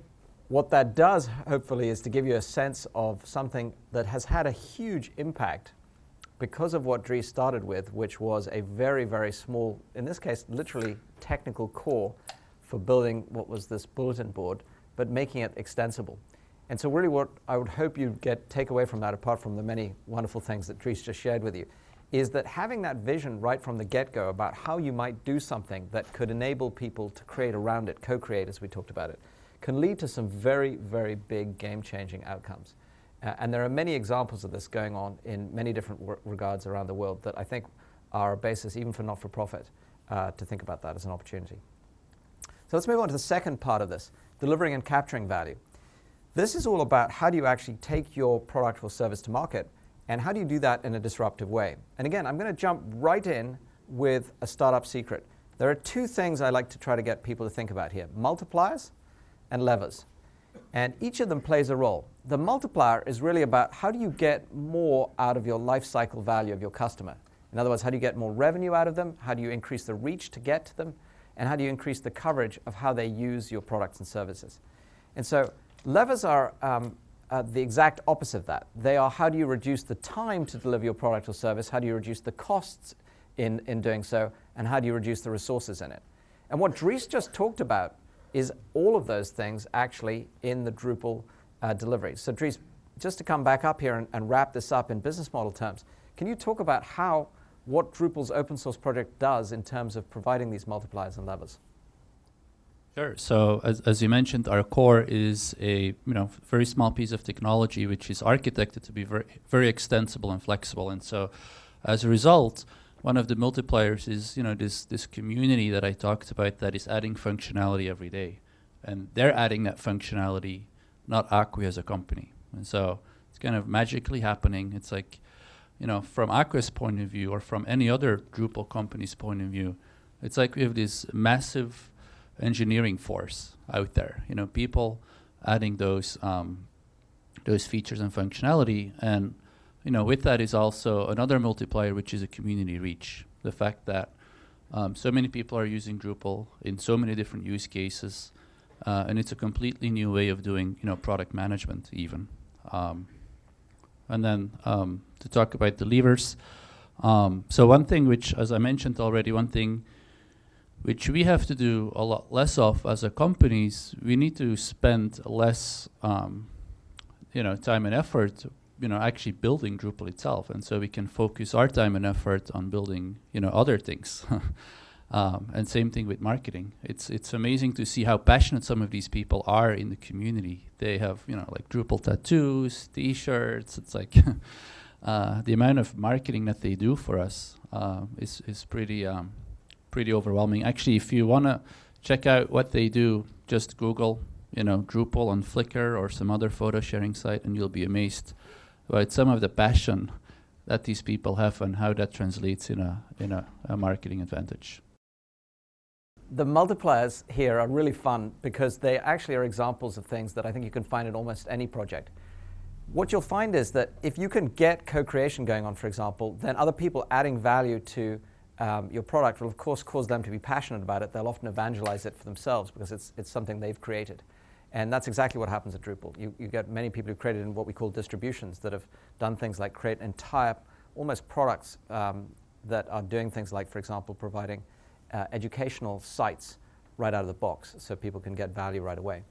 what that does, hopefully, is to give you a sense of something that has had a huge impact because of what Dries started with, which was a very, very small, in this case, literally technical core for building what was this bulletin board, but making it extensible. And so, really, what I would hope you get take away from that, apart from the many wonderful things that Dries just shared with you, is that having that vision right from the get go about how you might do something that could enable people to create around it, co create as we talked about it, can lead to some very, very big game changing outcomes. Uh, and there are many examples of this going on in many different regards around the world that I think are a basis, even for not for profit, uh, to think about that as an opportunity. So let's move on to the second part of this delivering and capturing value. This is all about how do you actually take your product or service to market and how do you do that in a disruptive way? And again, I'm going to jump right in with a startup secret. There are two things I like to try to get people to think about here multipliers and levers. And each of them plays a role. The multiplier is really about how do you get more out of your life cycle value of your customer. In other words, how do you get more revenue out of them? How do you increase the reach to get to them? And how do you increase the coverage of how they use your products and services? And so levers are um, uh, the exact opposite of that. They are how do you reduce the time to deliver your product or service, how do you reduce the costs in, in doing so, and how do you reduce the resources in it. And what Dries just talked about is all of those things actually in the Drupal uh, delivery. So Dries, just to come back up here and, and wrap this up in business model terms, can you talk about how what Drupal's open source project does in terms of providing these multipliers and levers? Sure. So as, as you mentioned, our core is a you know very small piece of technology which is architected to be very very extensible and flexible. And so, as a result, one of the multipliers is you know this this community that I talked about that is adding functionality every day, and they're adding that functionality, not Acquia as a company. And so it's kind of magically happening. It's like, you know, from Acquia's point of view or from any other Drupal company's point of view, it's like we have this massive engineering force out there. You know, people adding those um, those features and functionality, and you know, with that is also another multiplier, which is a community reach. The fact that um, so many people are using Drupal in so many different use cases, uh, and it's a completely new way of doing you know product management even. Um, and then um, to talk about the levers. Um, so one thing which, as I mentioned already, one thing which we have to do a lot less of as a companies. We need to spend less, um, you know, time and effort, you know, actually building Drupal itself, and so we can focus our time and effort on building, you know, other things. Um, and same thing with marketing. It's it's amazing to see how passionate some of these people are in the community. They have you know like Drupal tattoos, T-shirts. It's like uh, the amount of marketing that they do for us uh, is is pretty um, pretty overwhelming. Actually, if you wanna check out what they do, just Google you know Drupal on Flickr or some other photo sharing site, and you'll be amazed about some of the passion that these people have and how that translates in a in a, a marketing advantage the multipliers here are really fun because they actually are examples of things that I think you can find in almost any project. What you'll find is that if you can get co-creation going on, for example, then other people adding value to um, your product will of course cause them to be passionate about it. They'll often evangelize it for themselves because it's, it's something they've created. And that's exactly what happens at Drupal. You, you get many people who created in what we call distributions that have done things like create entire, almost products um, that are doing things like, for example, providing uh, educational sites right out of the box so people can get value right away.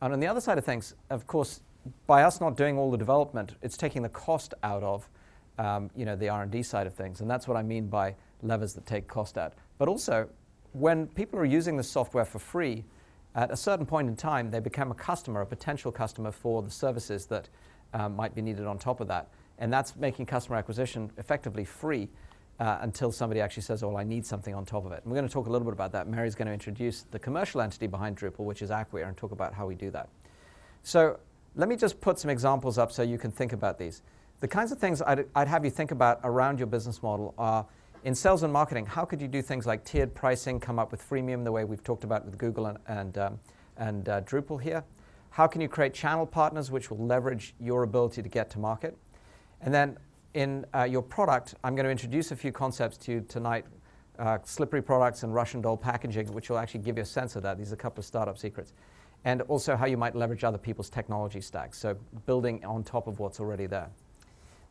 And on the other side of things, of course, by us not doing all the development, it's taking the cost out of um, you know, the R&D side of things. And that's what I mean by levers that take cost out. But also, when people are using the software for free, at a certain point in time, they become a customer, a potential customer for the services that um, might be needed on top of that. And that's making customer acquisition effectively free uh, until somebody actually says, oh, I need something on top of it. And we're going to talk a little bit about that. Mary's going to introduce the commercial entity behind Drupal, which is Acquia, and talk about how we do that. So let me just put some examples up so you can think about these. The kinds of things I'd, I'd have you think about around your business model are in sales and marketing, how could you do things like tiered pricing, come up with freemium the way we've talked about with Google and, and, um, and uh, Drupal here? How can you create channel partners which will leverage your ability to get to market? And then in uh, your product, I'm going to introduce a few concepts to you tonight, uh, slippery products and Russian doll packaging, which will actually give you a sense of that. These are a couple of startup secrets. And also how you might leverage other people's technology stacks, so building on top of what's already there.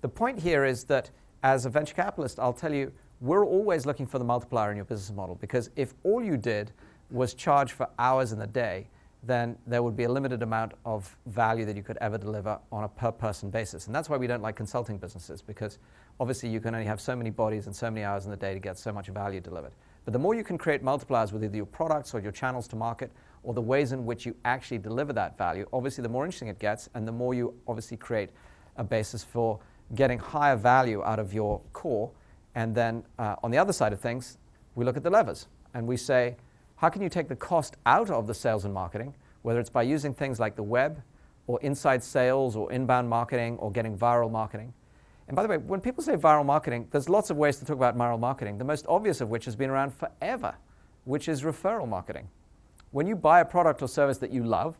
The point here is that as a venture capitalist, I'll tell you, we're always looking for the multiplier in your business model because if all you did was charge for hours in the day, then there would be a limited amount of value that you could ever deliver on a per person basis. And that's why we don't like consulting businesses, because obviously you can only have so many bodies and so many hours in the day to get so much value delivered. But the more you can create multipliers with either your products or your channels to market or the ways in which you actually deliver that value, obviously the more interesting it gets and the more you obviously create a basis for getting higher value out of your core. And then uh, on the other side of things, we look at the levers and we say, how can you take the cost out of the sales and marketing, whether it's by using things like the web or inside sales or inbound marketing or getting viral marketing? And by the way, when people say viral marketing, there's lots of ways to talk about viral marketing, the most obvious of which has been around forever, which is referral marketing. When you buy a product or service that you love,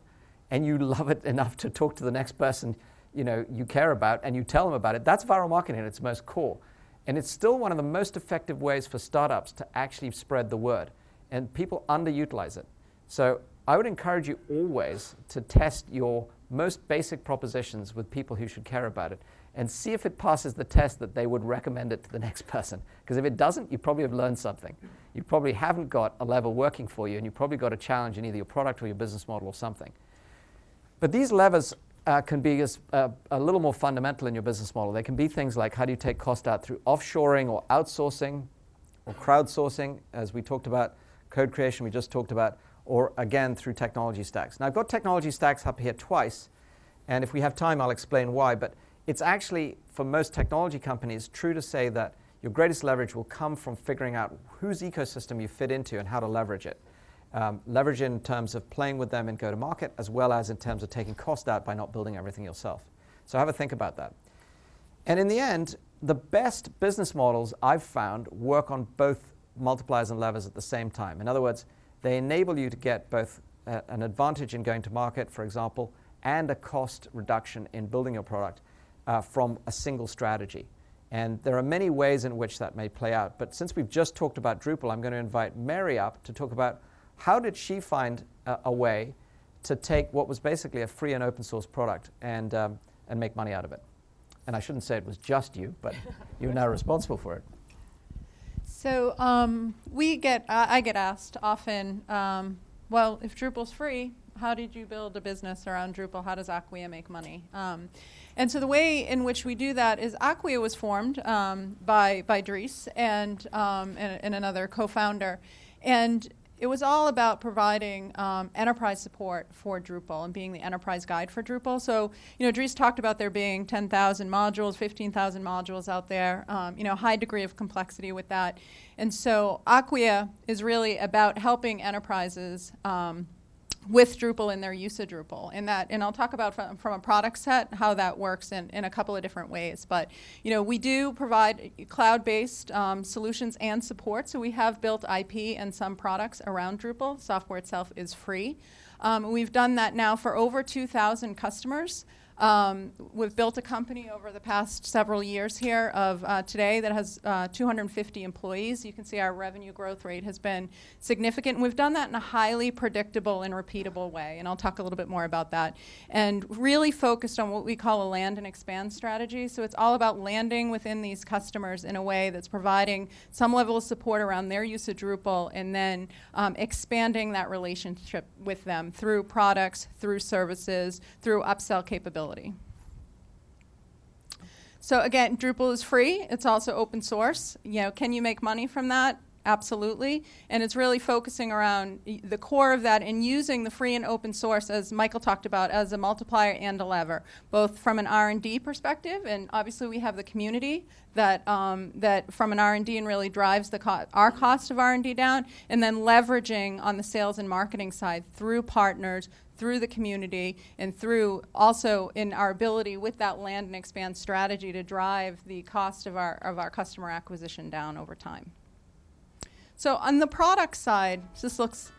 and you love it enough to talk to the next person you know you care about and you tell them about it, that's viral marketing at its most core. And it's still one of the most effective ways for startups to actually spread the word and people underutilize it. So I would encourage you always to test your most basic propositions with people who should care about it and see if it passes the test that they would recommend it to the next person. Because if it doesn't, you probably have learned something. You probably haven't got a lever working for you, and you probably got a challenge in either your product or your business model or something. But these levers uh, can be as, uh, a little more fundamental in your business model. They can be things like how do you take cost out through offshoring or outsourcing or crowdsourcing, as we talked about code creation we just talked about, or again through technology stacks. Now I've got technology stacks up here twice, and if we have time I'll explain why, but it's actually, for most technology companies, true to say that your greatest leverage will come from figuring out whose ecosystem you fit into and how to leverage it. Um, leverage in terms of playing with them and go to market, as well as in terms of taking cost out by not building everything yourself. So have a think about that. And in the end, the best business models I've found work on both multipliers and levers at the same time. In other words, they enable you to get both uh, an advantage in going to market, for example, and a cost reduction in building your product uh, from a single strategy. And there are many ways in which that may play out. But since we've just talked about Drupal, I'm going to invite Mary up to talk about how did she find a, a way to take what was basically a free and open source product and, um, and make money out of it. And I shouldn't say it was just you, but you're now responsible for it. So um, we get, uh, I get asked often, um, well, if Drupal's free, how did you build a business around Drupal? How does Acquia make money? Um, and so the way in which we do that is Acquia was formed um, by, by Dries and, um, and, and, another co-founder. and it was all about providing um, enterprise support for Drupal and being the enterprise guide for Drupal. So, you know, Dries talked about there being 10,000 modules, 15,000 modules out there, um, you know, high degree of complexity with that. And so Acquia is really about helping enterprises um, with Drupal and their use of Drupal. And that, and I'll talk about from, from a product set how that works in, in a couple of different ways. But you know, we do provide cloud-based um, solutions and support. So we have built IP and some products around Drupal. Software itself is free. Um, we've done that now for over 2,000 customers. Um, we've built a company over the past several years here of uh, today that has uh, 250 employees. You can see our revenue growth rate has been significant. We've done that in a highly predictable and repeatable way, and I'll talk a little bit more about that. And really focused on what we call a land and expand strategy. So it's all about landing within these customers in a way that's providing some level of support around their use of Drupal and then um, expanding that relationship with them through products, through services, through upsell capabilities. So again, Drupal is free. It's also open source. You know, can you make money from that? Absolutely. And it's really focusing around the core of that and using the free and open source, as Michael talked about, as a multiplier and a lever, both from an R&D perspective, and obviously we have the community that, um, that from an R&D and really drives the co our cost of R&D down, and then leveraging on the sales and marketing side through partners, through the community and through also in our ability with that land and expand strategy to drive the cost of our, of our customer acquisition down over time. So on the product side, this looks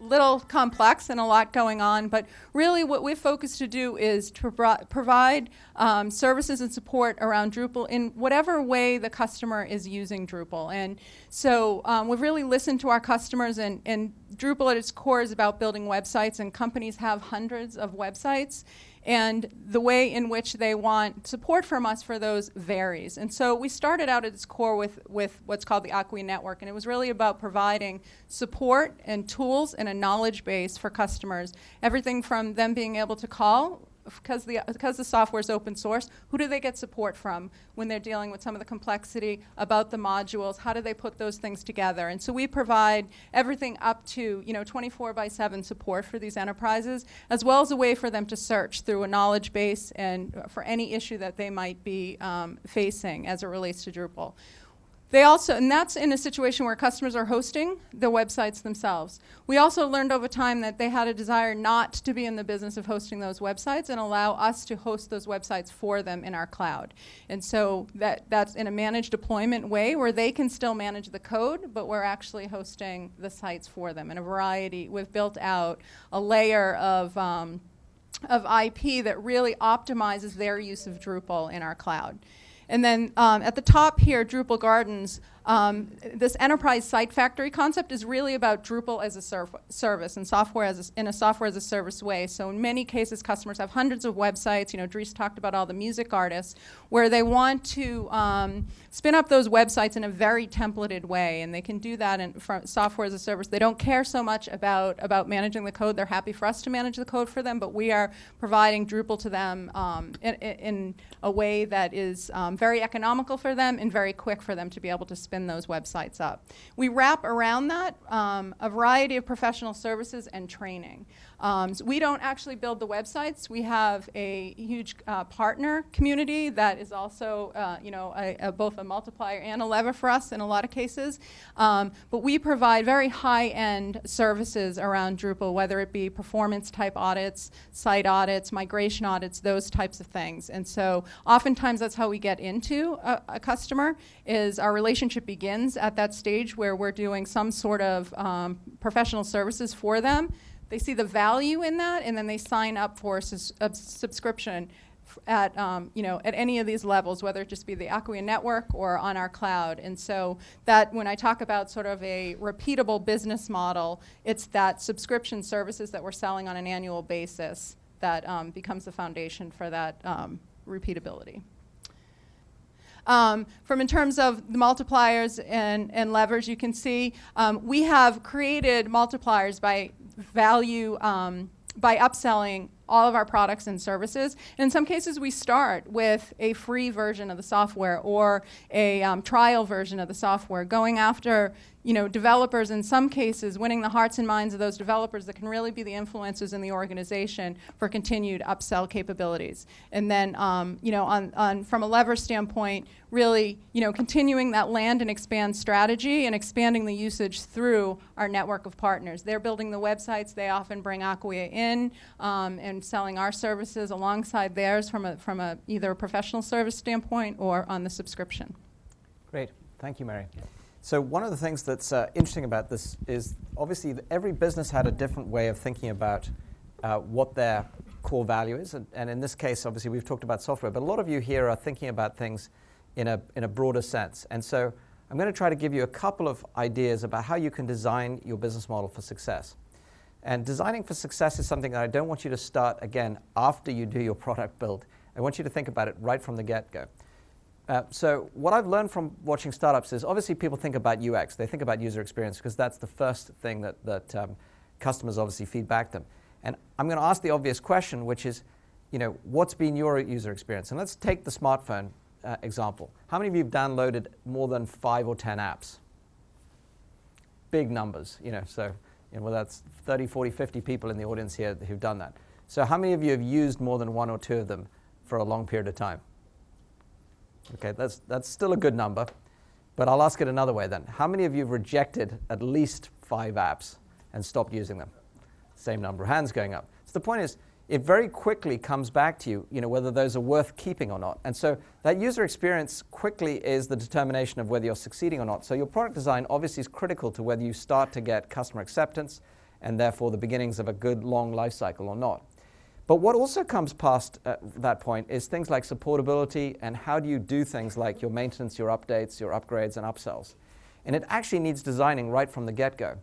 little complex and a lot going on, but really what we're focused to do is to pro provide um, services and support around Drupal in whatever way the customer is using Drupal. And so um, we've really listened to our customers, and, and Drupal at its core is about building websites, and companies have hundreds of websites and the way in which they want support from us for those varies. And so we started out at its core with, with what's called the Acquia Network, and it was really about providing support and tools and a knowledge base for customers. Everything from them being able to call because the, because the software is open source, who do they get support from when they're dealing with some of the complexity about the modules? How do they put those things together? And so we provide everything up to you know 24 by 7 support for these enterprises, as well as a way for them to search through a knowledge base and for any issue that they might be um, facing as it relates to Drupal. They also, and that's in a situation where customers are hosting the websites themselves. We also learned over time that they had a desire not to be in the business of hosting those websites and allow us to host those websites for them in our cloud. And so that, that's in a managed deployment way where they can still manage the code, but we're actually hosting the sites for them in a variety. We've built out a layer of um, of IP that really optimizes their use of Drupal in our cloud. And then um, at the top here, Drupal Gardens, um, this enterprise site factory concept is really about Drupal as a service and software as a, in a software as a service way. So in many cases, customers have hundreds of websites. You know, Dries talked about all the music artists, where they want to um, spin up those websites in a very templated way, and they can do that in software as a service. They don't care so much about about managing the code. They're happy for us to manage the code for them, but we are providing Drupal to them um, in, in, a way that is um, very economical for them and very quick for them to be able to spin those websites up. We wrap around that um, a variety of professional services and training. Um, so we don't actually build the websites. We have a huge uh, partner community that is also, uh, you know, a, a both a multiplier and a lever for us in a lot of cases. Um, but we provide very high-end services around Drupal, whether it be performance-type audits, site audits, migration audits, those types of things. And so oftentimes that's how we get into a, a customer is our relationship begins at that stage where we're doing some sort of um, professional services for them they see the value in that, and then they sign up for a subscription at um, you know at any of these levels, whether it just be the Acquia network or on our cloud. And so that when I talk about sort of a repeatable business model, it's that subscription services that we're selling on an annual basis that um, becomes the foundation for that um, repeatability. Um, from in terms of the multipliers and, and levers, you can see um, we have created multipliers by value um, by upselling all of our products and services. And in some cases, we start with a free version of the software or a um, trial version of the software, going after you know, developers in some cases, winning the hearts and minds of those developers that can really be the influencers in the organization for continued upsell capabilities. And then, um, you know, on, on from a lever standpoint, really, you know, continuing that land and expand strategy and expanding the usage through our network of partners. They're building the websites. They often bring Acquia in um, and selling our services alongside theirs from a from a either a professional service standpoint or on the subscription. Great, thank you, Mary. So one of the things that's uh, interesting about this is obviously every business had a different way of thinking about uh, what their core value is, and, and in this case, obviously we've talked about software, but a lot of you here are thinking about things in a, in a broader sense. And so I'm going to try to give you a couple of ideas about how you can design your business model for success. And designing for success is something that I don't want you to start again after you do your product build. I want you to think about it right from the get go. Uh, so, what I've learned from watching startups is obviously people think about UX, they think about user experience because that's the first thing that, that um, customers obviously feedback them. And I'm going to ask the obvious question, which is, you know, what's been your user experience? And let's take the smartphone uh, example. How many of you have downloaded more than five or 10 apps? Big numbers, you know, so you know, well, that's 30, 40, 50 people in the audience here who've done that. So how many of you have used more than one or two of them for a long period of time? Okay, that's, that's still a good number, but I'll ask it another way then. How many of you have rejected at least five apps and stopped using them? Same number of hands going up. So the point is, it very quickly comes back to you, you know, whether those are worth keeping or not. And so that user experience quickly is the determination of whether you're succeeding or not. So your product design obviously is critical to whether you start to get customer acceptance and therefore the beginnings of a good long life cycle or not. But what also comes past uh, that point is things like supportability and how do you do things like your maintenance, your updates, your upgrades, and upsells. And it actually needs designing right from the get go.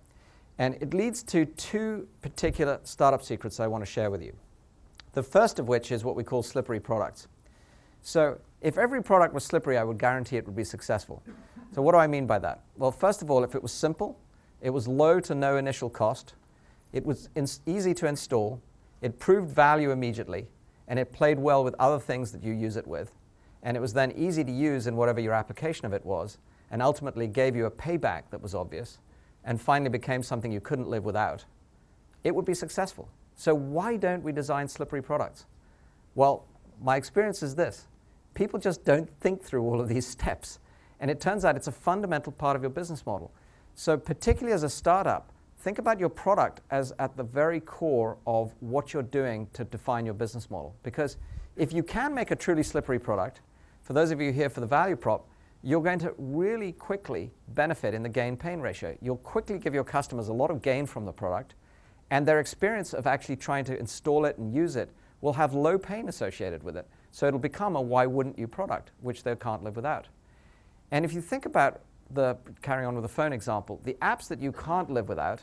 And it leads to two particular startup secrets I want to share with you. The first of which is what we call slippery products. So if every product was slippery, I would guarantee it would be successful. So what do I mean by that? Well, first of all, if it was simple, it was low to no initial cost, it was easy to install, it proved value immediately, and it played well with other things that you use it with, and it was then easy to use in whatever your application of it was, and ultimately gave you a payback that was obvious, and finally became something you couldn't live without, it would be successful. So why don't we design slippery products? Well, my experience is this. People just don't think through all of these steps. And it turns out it's a fundamental part of your business model. So particularly as a startup, think about your product as at the very core of what you're doing to define your business model. Because if you can make a truly slippery product, for those of you here for the value prop, you're going to really quickly benefit in the gain pain ratio. You'll quickly give your customers a lot of gain from the product and their experience of actually trying to install it and use it will have low pain associated with it. So it'll become a why wouldn't you product, which they can't live without. And if you think about the, carrying on with the phone example, the apps that you can't live without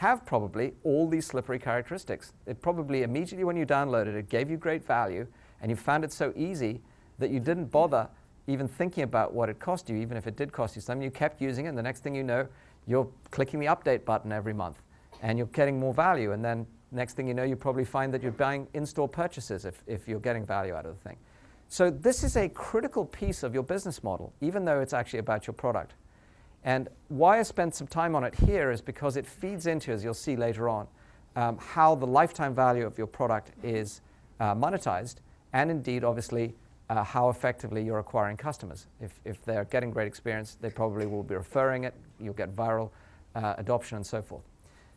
have probably all these slippery characteristics. It probably immediately when you downloaded it gave you great value and you found it so easy that you didn't bother even thinking about what it cost you, even if it did cost you something. You kept using it, and the next thing you know, you're clicking the update button every month and you're getting more value. And then next thing you know, you probably find that you're buying in-store purchases if, if you're getting value out of the thing. So this is a critical piece of your business model, even though it's actually about your product. And why I spent some time on it here is because it feeds into, as you'll see later on, um, how the lifetime value of your product is uh, monetized, and indeed, obviously, uh, how effectively you're acquiring customers. If, if they're getting great experience, they probably will be referring it, you'll get viral uh, adoption, and so forth.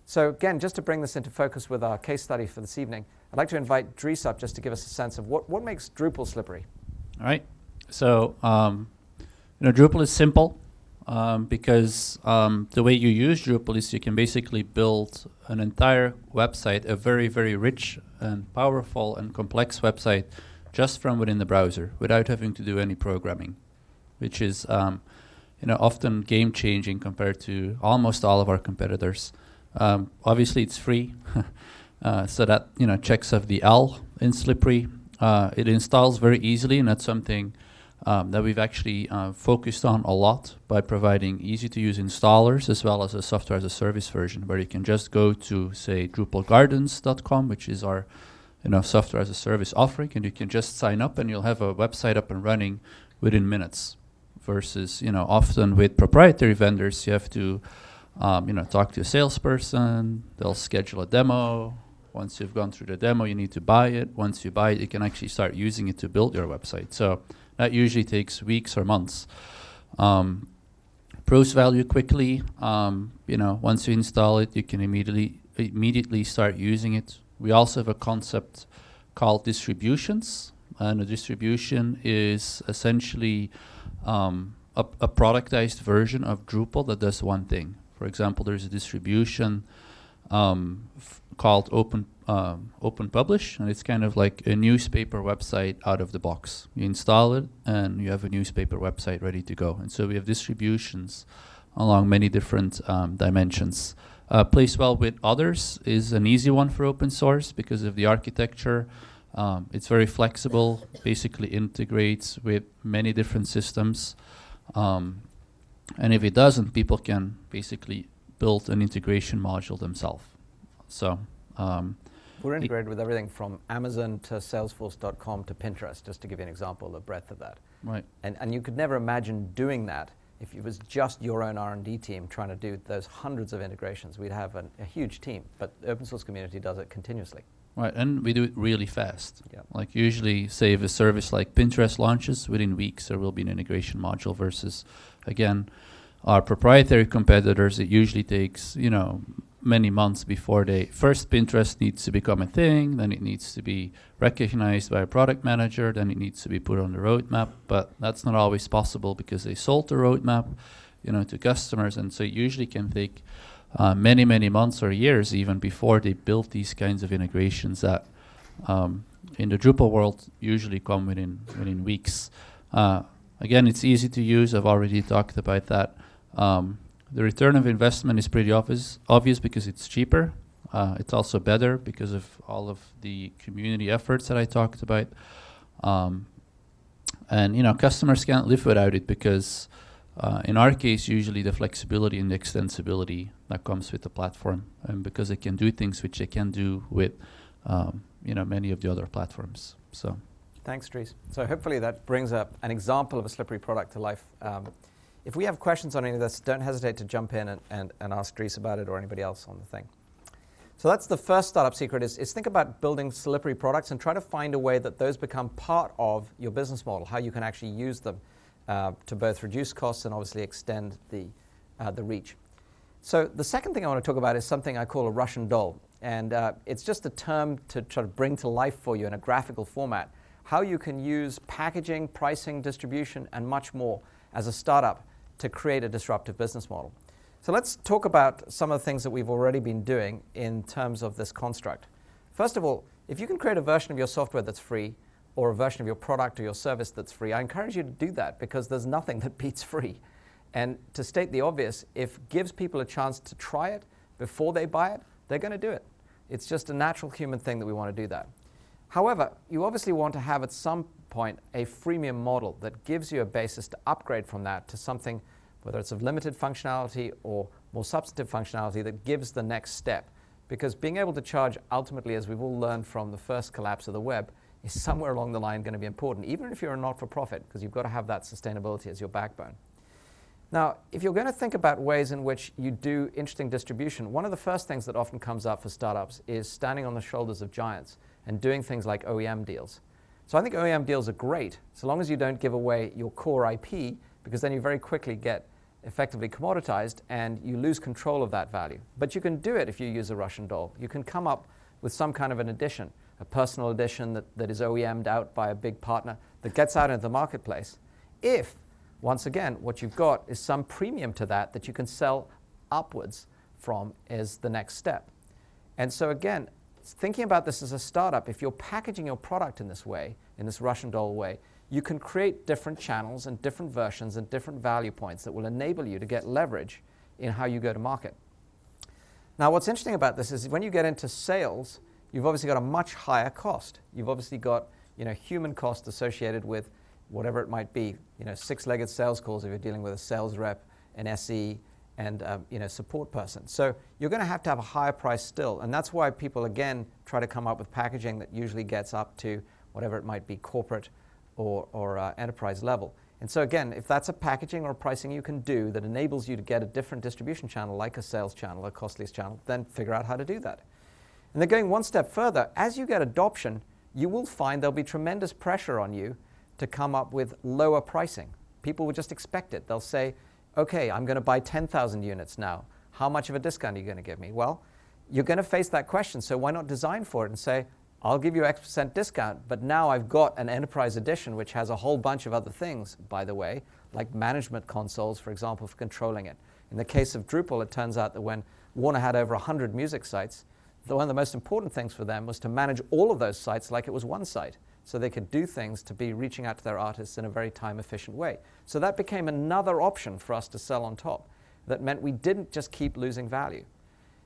So again, just to bring this into focus with our case study for this evening, I'd like to invite Dries up just to give us a sense of what, what makes Drupal slippery. All right. So, um, you know, Drupal is simple um, because um, the way you use Drupal is you can basically build an entire website, a very, very rich and powerful and complex website just from within the browser without having to do any programming, which is, um, you know, often game changing compared to almost all of our competitors. Um, obviously, it's free, uh, so that you know checks off the L in Slippery. Uh, it installs very easily, and that's something um, that we've actually uh, focused on a lot by providing easy-to-use installers as well as a software as a service version, where you can just go to say DrupalGardens.com, which is our you know software as a service offering, and you can just sign up, and you'll have a website up and running within minutes versus you know often with proprietary vendors you have to um, you know talk to a salesperson. They'll schedule a demo. Once you've gone through the demo, you need to buy it. Once you buy it, you can actually start using it to build your website. So that usually takes weeks or months. Um, pros value quickly. Um, you know, once you install it, you can immediately immediately start using it. We also have a concept called distributions, and a distribution is essentially um, a, a, productized version of Drupal that does one thing. For example, there's a distribution um, called Open um, Open Publish, and it's kind of like a newspaper website out of the box. You install it, and you have a newspaper website ready to go. And so we have distributions along many different um, dimensions. Uh, well with others is an easy one for open source because of the architecture. Um, it's very flexible, basically integrates with many different systems. Um, and if it doesn't, people can basically build an integration module themselves. So um, we're integrated with everything from Amazon to Salesforce.com to Pinterest, just to give you an example of the breadth of that. Right. And, and you could never imagine doing that if it was just your own R&D team trying to do those hundreds of integrations. We'd have an, a huge team, but the open source community does it continuously. Right, and we do it really fast. Yep. Like usually, say if a service like Pinterest launches, within weeks there will be an integration module versus, again, our proprietary competitors, it usually takes, you know, many months before they first Pinterest needs to become a thing, then it needs to be recognized by a product manager, then it needs to be put on the roadmap. But that's not always possible because they sold the roadmap, you know, to customers, and so it usually can take uh, many, many months or years even before they build these kinds of integrations that um, in the Drupal world usually come within within weeks. Uh, again, it's easy to use. I've already talked about that. Um, the return of investment is pretty obvious, obvious because it's cheaper. Uh, it's also better because of all of the community efforts that I talked about. Um, and you know, customers can't live without it because, uh, in our case, usually the flexibility and the extensibility that comes with the platform, and because it can do things which it can do with, um, you know, many of the other platforms. So, thanks, Dries. So hopefully that brings up an example of a slippery product to life. Um, if we have questions on any of this, don't hesitate to jump in and, and, and ask Dries about it or anybody else on the thing. So that's the first startup secret is, is think about building slippery products and try to find a way that those become part of your business model, how you can actually use them uh, to both reduce costs and obviously extend the, uh, the reach. So the second thing I want to talk about is something I call a Russian doll. And uh, it's just a term to try to bring to life for you in a graphical format how you can use packaging, pricing, distribution, and much more as a startup to create a disruptive business model. So let's talk about some of the things that we've already been doing in terms of this construct. First of all, if you can create a version of your software that's free or a version of your product or your service that's free, I encourage you to do that because there's nothing that beats free. And to state the obvious, if gives people a chance to try it before they buy it, they're going to do it. It's just a natural human thing that we want to do that. However, you obviously want to have at some point a freemium model that gives you a basis to upgrade from that to something, whether it's of limited functionality or more substantive functionality, that gives the next step. Because being able to charge ultimately, as we've all learned from the first collapse of the web, is somewhere along the line going to be important, even if you're a not for profit, because you've got to have that sustainability as your backbone. Now, if you're going to think about ways in which you do interesting distribution, one of the first things that often comes up for startups is standing on the shoulders of giants and doing things like OEM deals. So I think OEM deals are great, so long as you don't give away your core IP, because then you very quickly get effectively commoditized and you lose control of that value. But you can do it if you use a Russian doll. You can come up with some kind of an edition, a personal edition that, that is OEM'd out by a big partner that gets out into the marketplace. If, once again, what you've got is some premium to that that you can sell upwards from as the next step. And so again, thinking about this as a startup, if you're packaging your product in this way, in this Russian doll way, you can create different channels and different versions and different value points that will enable you to get leverage in how you go to market. Now, what's interesting about this is when you get into sales, you've obviously got a much higher cost. You've obviously got you know, human cost associated with whatever it might be, you know, six-legged sales calls if you're dealing with a sales rep, an SE, and um, you know, support person. So you're going to have to have a higher price still. And that's why people, again, try to come up with packaging that usually gets up to whatever it might be, corporate or, or uh, enterprise level. And so, again, if that's a packaging or pricing you can do that enables you to get a different distribution channel, like a sales channel, a costliest channel, then figure out how to do that. And then going one step further, as you get adoption, you will find there'll be tremendous pressure on you to come up with lower pricing. People will just expect it. They'll say, okay, I'm going to buy 10,000 units now. How much of a discount are you going to give me? Well, you're going to face that question, so why not design for it and say, I'll give you X percent discount, but now I've got an enterprise edition which has a whole bunch of other things, by the way, like management consoles, for example, for controlling it. In the case of Drupal, it turns out that when Warner had over 100 music sites, the, one of the most important things for them was to manage all of those sites like it was one site. So they could do things to be reaching out to their artists in a very time efficient way. So that became another option for us to sell on top. That meant we didn't just keep losing value.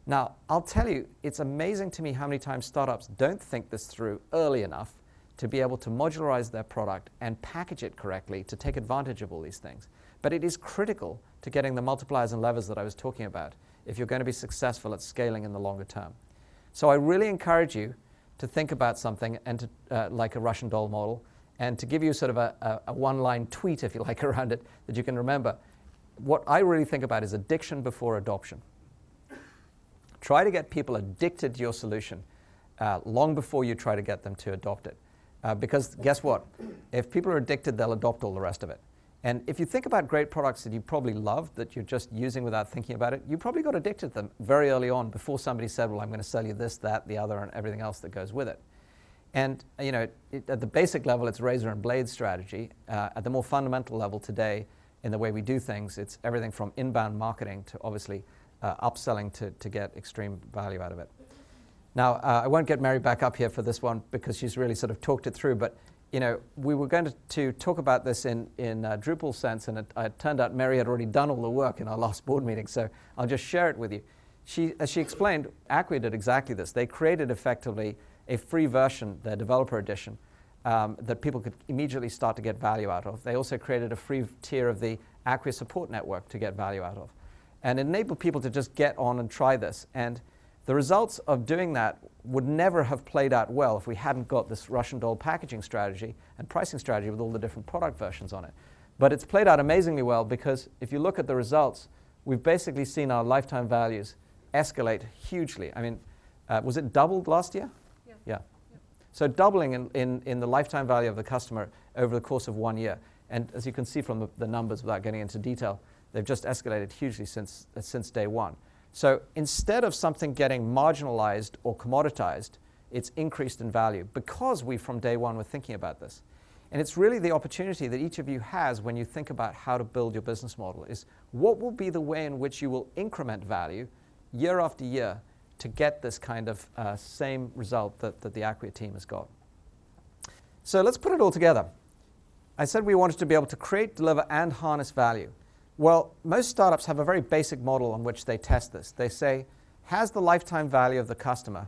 Now, I'll tell you, it's amazing to me how many times startups don't think this through early enough to be able to modularize their product and package it correctly to take advantage of all these things. But it is critical to getting the multipliers and levers that I was talking about if you're going to be successful at scaling in the longer term. So I really encourage you to think about something and to, uh, like a Russian doll model and to give you sort of a, a, a one-line tweet, if you like, around it that you can remember. What I really think about is addiction before adoption. Try to get people addicted to your solution uh, long before you try to get them to adopt it. Uh, because guess what? If people are addicted, they'll adopt all the rest of it. And if you think about great products that you probably love, that you're just using without thinking about it, you probably got addicted to them very early on before somebody said, well, I'm going to sell you this, that, the other, and everything else that goes with it. And you know, it, at the basic level, it's razor and blade strategy. Uh, at the more fundamental level today, in the way we do things, it's everything from inbound marketing to obviously uh, upselling to, to get extreme value out of it. Now, uh, I won't get Mary back up here for this one because she's really sort of talked it through, but you know, we were going to, to talk about this in, in uh, Drupal sense, and it, it, turned out Mary had already done all the work in our last board meeting, so I'll just share it with you. She, as she explained, Acquia did exactly this. They created effectively a free version, their developer edition, um, that people could immediately start to get value out of. They also created a free tier of the Acquia support network to get value out of and enable people to just get on and try this. And the results of doing that would never have played out well if we hadn't got this Russian doll packaging strategy and pricing strategy with all the different product versions on it. But it's played out amazingly well because if you look at the results, we've basically seen our lifetime values escalate hugely. I mean, uh, was it doubled last year? Yeah. Yeah. So doubling in, in, in the lifetime value of the customer over the course of one year. And as you can see from the, the numbers without getting into detail, They've just escalated hugely since, uh, since day one. So instead of something getting marginalized or commoditized, it's increased in value because we from day one were thinking about this. And it's really the opportunity that each of you has when you think about how to build your business model is what will be the way in which you will increment value year after year to get this kind of uh, same result that, that the Acquia team has got. So let's put it all together. I said we wanted to be able to create, deliver, and harness value. Well, most startups have a very basic model on which they test this. They say, has the lifetime value of the customer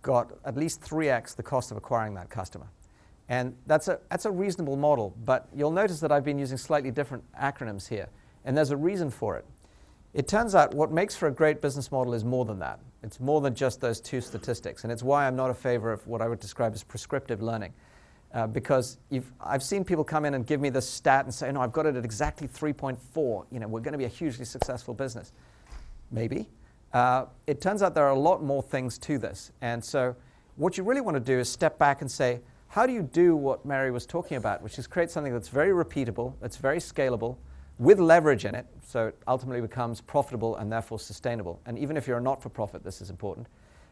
got at least 3x the cost of acquiring that customer? And that's a, that's a reasonable model, but you'll notice that I've been using slightly different acronyms here, and there's a reason for it. It turns out what makes for a great business model is more than that. It's more than just those two statistics, and it's why I'm not a favor of what I would describe as prescriptive learning. Uh, because I've seen people come in and give me this stat and say, no, I've got it at exactly 3.4. You know, we're going to be a hugely successful business. Maybe. Uh, it turns out there are a lot more things to this. And so what you really want to do is step back and say, how do you do what Mary was talking about, which is create something that's very repeatable, that's very scalable, with leverage in it, so it ultimately becomes profitable and therefore sustainable. And even if you're a not-for-profit, this is important.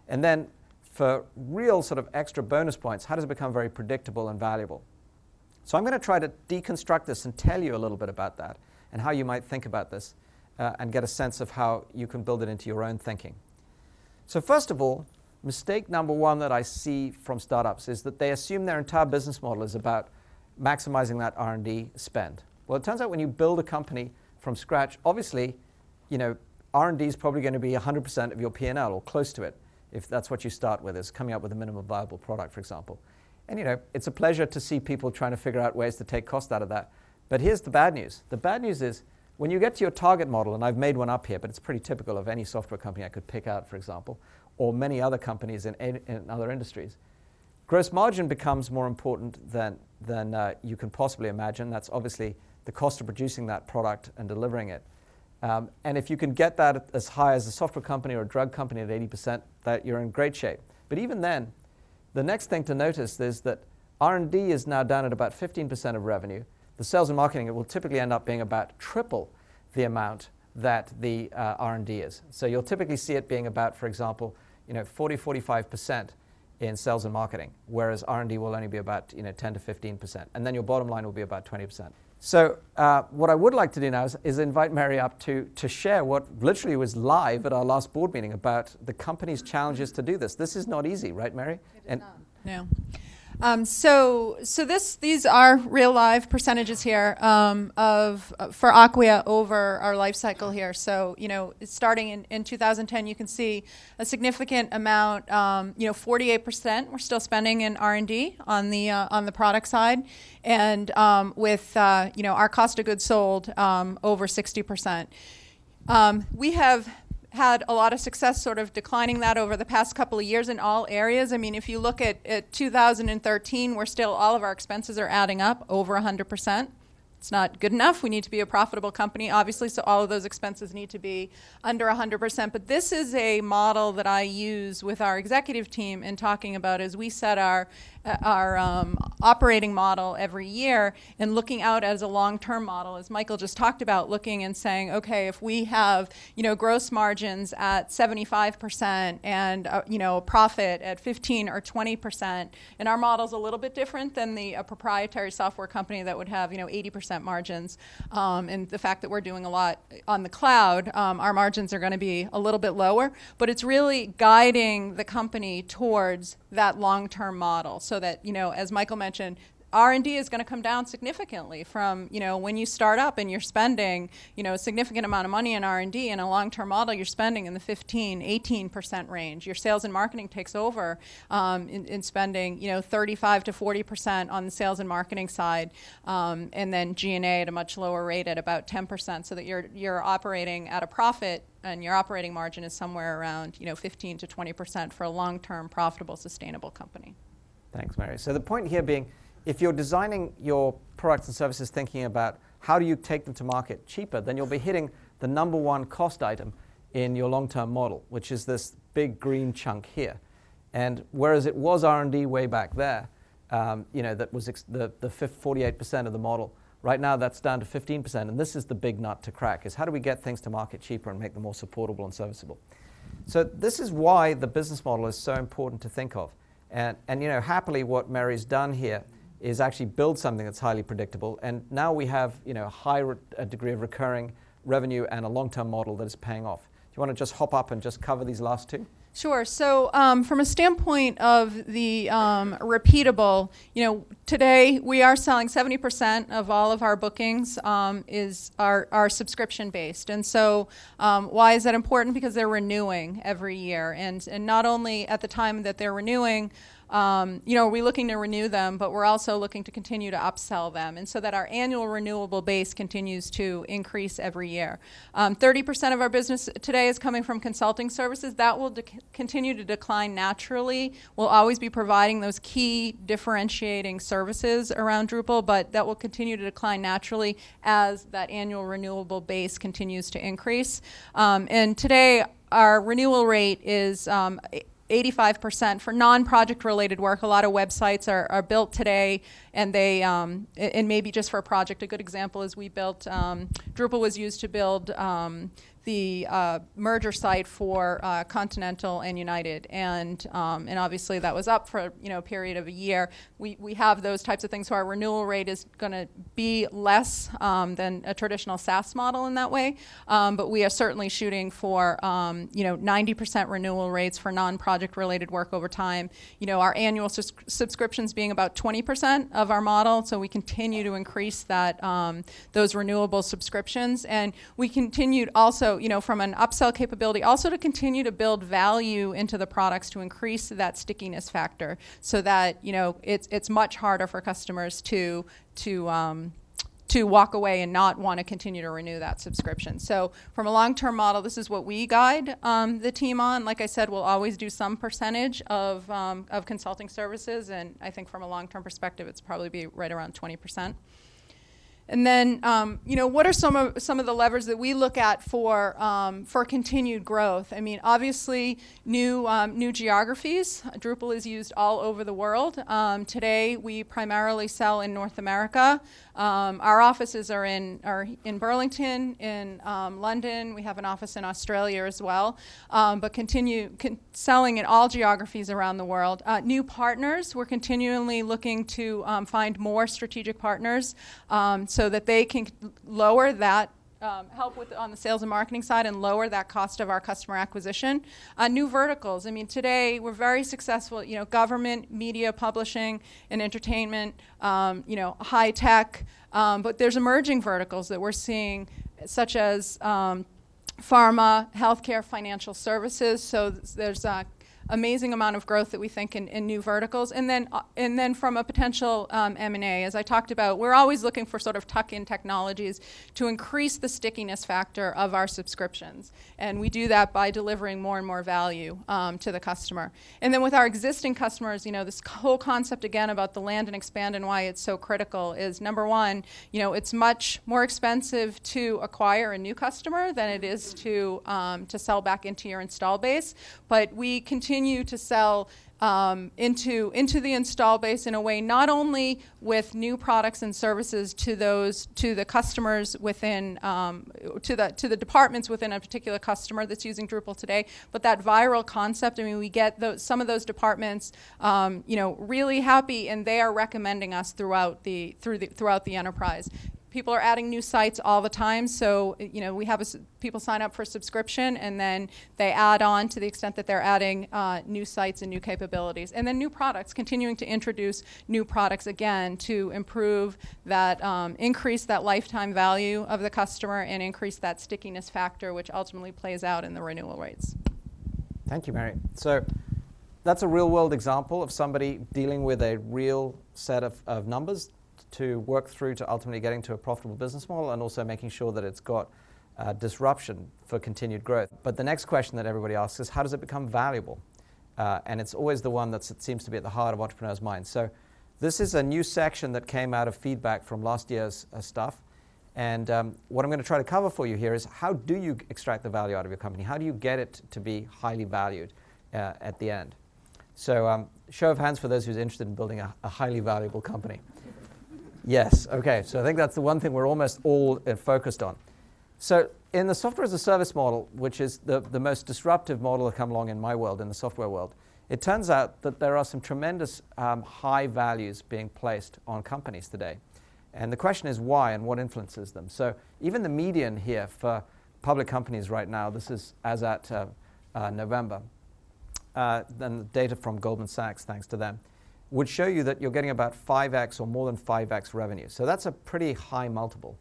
And then for real sort of extra bonus points, how does it become very predictable and valuable? So I'm going to try to deconstruct this and tell you a little bit about that and how you might think about this uh, and get a sense of how you can build it into your own thinking. So first of all, mistake number one that I see from startups is that they assume their entire business model is about maximizing that R&D spend. Well, it turns out when you build a company from scratch, obviously, you know, R&D is probably going to be 100% of your P&L or close to it if that's what you start with, is coming up with a minimum viable product, for example. And you know, it's a pleasure to see people trying to figure out ways to take cost out of that. But here's the bad news. The bad news is when you get to your target model, and I've made one up here, but it's pretty typical of any software company I could pick out, for example, or many other companies in, in other industries. Gross margin becomes more important than, than uh, you can possibly imagine. That's obviously the the cost of producing that product and delivering it. Um, and if you can get that as high as a software company or a drug company at 80%, that you're in great shape. But even then, the next thing to notice is that R&D is now down at about 15% of revenue. The sales and marketing it will typically end up being about triple the amount that the uh, R&D is. So you'll typically see it being about, for example, you know, 40, 45% in sales and marketing, whereas R&D will only be about you know, 10 to 15%. And then your bottom line will be about 20%. So uh, what I would like to do now is, is, invite Mary up to, to share what literally was live at our last board meeting about the company's challenges to do this. This is not easy, right, Mary? It is and not. No. Um, so, so this, these are real live percentages here um, of uh, for Acquia over our life cycle here. So, you know, starting in, in 2010, you can see a significant amount. Um, you know, 48% we're still spending in R&D on the uh, on the product side, and um, with uh, you know our cost of goods sold um, over 60%. Um, we have had a lot of success sort of declining that over the past couple of years in all areas. I mean, if you look at, at 2013, we're still, all of our expenses are adding up over 100% it's not good enough. We need to be a profitable company, obviously, so all of those expenses need to be under 100%. But this is a model that I use with our executive team in talking about as we set our uh, our um, operating model every year and looking out as a long-term model, as Michael just talked about, looking and saying, okay, if we have you know gross margins at 75% and uh, you know profit at 15 or 20%, and our model's a little bit different than the proprietary software company that would have you know 80% margins, um, and the fact that we're doing a lot on the cloud, um, our margins are going to be a little bit lower, but it's really guiding the company towards that long-term model so that, you know, as Michael mentioned, R&D is going to come down significantly from, you know, when you start up and you're spending, you know, a significant amount of money in R&D in a long-term model, you're spending in the 15, 18% range. Your sales and marketing takes over um, in, in, spending, you know, 35 to 40% on the sales and marketing side, um, and then G&A at a much lower rate at about 10%, so that you're you're operating at a profit and your operating margin is somewhere around, you know, 15 to 20% for a long-term, profitable, sustainable company. Thanks, Mary. So the point here being, if you're designing your products and services thinking about how do you take them to market cheaper, then you'll be hitting the number one cost item in your long-term model, which is this big green chunk here. And whereas it was R&D way back there, um, you know, that was the, the 48% of the model, right now that's down to 15%. And this is the big nut to crack, is how do we get things to market cheaper and make them more supportable and serviceable? So this is why the business model is so important to think of. And, and you know, happily what Mary's done here is actually build something that's highly predictable. And now we have you know, a high a degree of recurring revenue and a long-term model that is paying off. Do you want to just hop up and just cover these last two? Sure. So, um, from a standpoint of the um, repeatable, you know, today we are selling 70% of all of our bookings um, is our, are subscription based, and so um, why is that important? Because they're renewing every year, and and not only at the time that they're renewing um, you know, we're looking to renew them, but we're also looking to continue to upsell them, and so that our annual renewable base continues to increase every year. 30% um, of our business today is coming from consulting services. That will continue to decline naturally. We'll always be providing those key differentiating services around Drupal, but that will continue to decline naturally as that annual renewable base continues to increase. Um, and today, our renewal rate is um, 85% for non-project related work. A lot of websites are, are built today, and they um, and maybe just for a project. A good example is we built um, Drupal was used to build um, the uh, merger site for uh, Continental and United, and um, and obviously that was up for you know a period of a year. We we have those types of things, so our renewal rate is going to be less um, than a traditional SaaS model in that way. Um, but we are certainly shooting for um, you know 90% renewal rates for non-project related work over time. You know our annual sus- subscriptions being about 20% of our model, so we continue to increase that um, those renewable subscriptions, and we continued also you know, from an upsell capability, also to continue to build value into the products to increase that stickiness factor, so that you know it's it's much harder for customers to to um, to walk away and not want to continue to renew that subscription. So from a long-term model, this is what we guide um, the team on. Like I said, we'll always do some percentage of, um, of consulting services, and I think from a long-term perspective, it's probably be right around 20 percent. And then, um, you know, what are some of some of the levers that we look at for um, for continued growth? I mean, obviously, new um, new geographies. Drupal is used all over the world. Um, today, we primarily sell in North America. Um, our offices are in are in Burlington, in um, London. We have an office in Australia as well. but continue con- selling in all geographies around the world. Uh, new partners. We're continually looking to find more strategic partners. so so that they can lower that um, help with on the sales and marketing side and lower that cost of our customer acquisition. Uh, new verticals. I mean, today we're very successful. You know, government, media, publishing, and entertainment. Um, you know, high tech. Um, but there's emerging verticals that we're seeing, such as um, pharma, healthcare, financial services. So there's uh, amazing amount of growth that we think in, in new verticals. And then, uh, and then from a potential um, M&A, as I talked about, we're always looking for sort of tuck-in technologies to increase the stickiness factor of our subscriptions. And we do that by delivering more and more value um, to the customer. And then with our existing customers, you know, this whole concept again about the land and expand and why it's so critical is number one, you know, it's much more expensive to acquire a new customer than it is to um, to sell back into your install base. But we continue continue to sell um, into into the install base in a way not only with new products and services to those to the customers within um, to the to the departments within a particular customer that's using Drupal today, but that viral concept. I mean, we get those, some of those departments, um, you know, really happy, and they are recommending us throughout the through the throughout the enterprise people are adding new sites all the time. So, you know, we have a, people sign up for subscription and then they add on to the extent that they're adding uh, new sites and new capabilities. And then new products, continuing to introduce new products again to improve that, um, increase that lifetime value of the customer and increase that stickiness factor, which ultimately plays out in the renewal rates. Thank you, Mary. So, that's a real world example of somebody dealing with a real set of, of numbers to work through to ultimately getting to a profitable business model and also making sure that it's got uh, disruption for continued growth. But the next question that everybody asks is how does it become valuable? Uh, and it's always the one that seems to be at the heart of entrepreneurs' minds. So this is a new section that came out of feedback from last year's uh, stuff. And um, what I'm going to try to cover for you here is how do you extract the value out of your company? How do you get it to be highly valued uh, at the end? So, um, show of hands for those who's interested in building a, a highly valuable company. Yes, okay. So I think that's the one thing we're almost all uh, focused on. So in the software as a service model, which is the, the most disruptive model to come along in my world, in the software world, it turns out that there are some tremendous um, high values being placed on companies today. And the question is why and what influences them. So even the median here for public companies right now, this is as at uh, uh, November, uh, then the data from Goldman Sachs, thanks to them, would show you that you're getting about 5x or more than 5x revenue. So that's a pretty high multiple.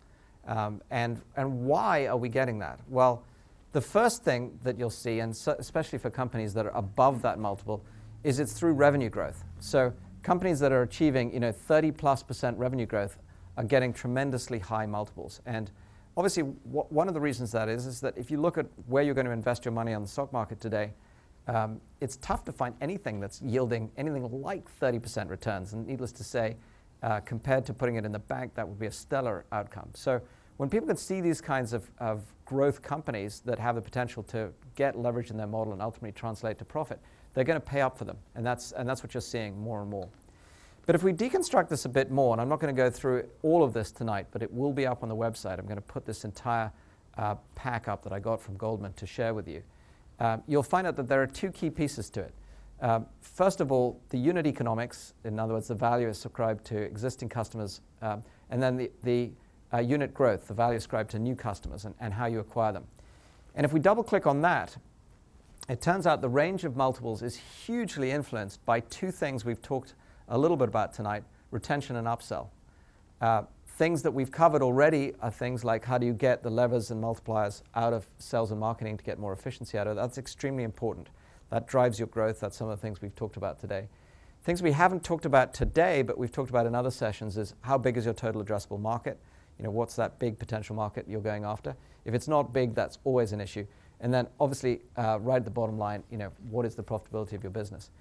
Um, and, and why are we getting that? Well, the first thing that you'll see, and so, especially for companies that are above that multiple, is it's through revenue growth. So companies that are achieving you know, 30 plus percent revenue growth are getting tremendously high multiples. And obviously, one of the reasons that is, is that if you look at where you're going to invest your money on the stock market today, um, it's tough to find anything that's yielding anything like 30% returns. And needless to say, uh, compared to putting it in the bank, that would be a stellar outcome. So when people can see these kinds of, of growth companies that have the potential to get leverage in their model and ultimately translate to profit, they're going to pay up for them. And that's, and that's what you're seeing more and more. But if we deconstruct this a bit more, and I'm not going to go through all of this tonight, but it will be up on the website. I'm going to put this entire uh, pack up that I got from Goldman to share with you um, you'll find out that there are two key pieces to it. Um, first of all, the unit economics, in other words, the value ascribed to existing customers, um, and then the, the uh, unit growth, the value ascribed to new customers, and, and how you acquire them. And if we double click on that, it turns out the range of multiples is hugely influenced by two things we've talked a little bit about tonight retention and upsell. Uh, Things that we've covered already are things like how do you get the levers and multipliers out of sales and marketing to get more efficiency out of it. That's extremely important. That drives your growth. That's some of the things we've talked about today. Things we haven't talked about today, but we've talked about in other sessions is how big is your total addressable market? You know, what's that big potential market you're going after? If it's not big, that's always an issue. And then obviously, uh, right at the bottom line, you know, what is the profitability of your business?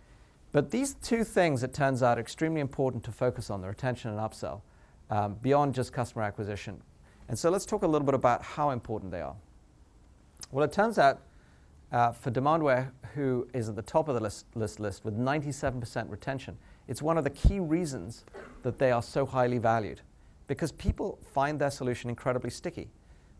But these two things, it turns out, are extremely important to focus on, the retention and upsell um, beyond just customer acquisition. And so let's talk a little bit about how important they are. Well, it turns out uh, for Demandware, who is at the top of the list, list list with 97% retention, it's one of the key reasons that they are so highly valued because people find their solution incredibly sticky.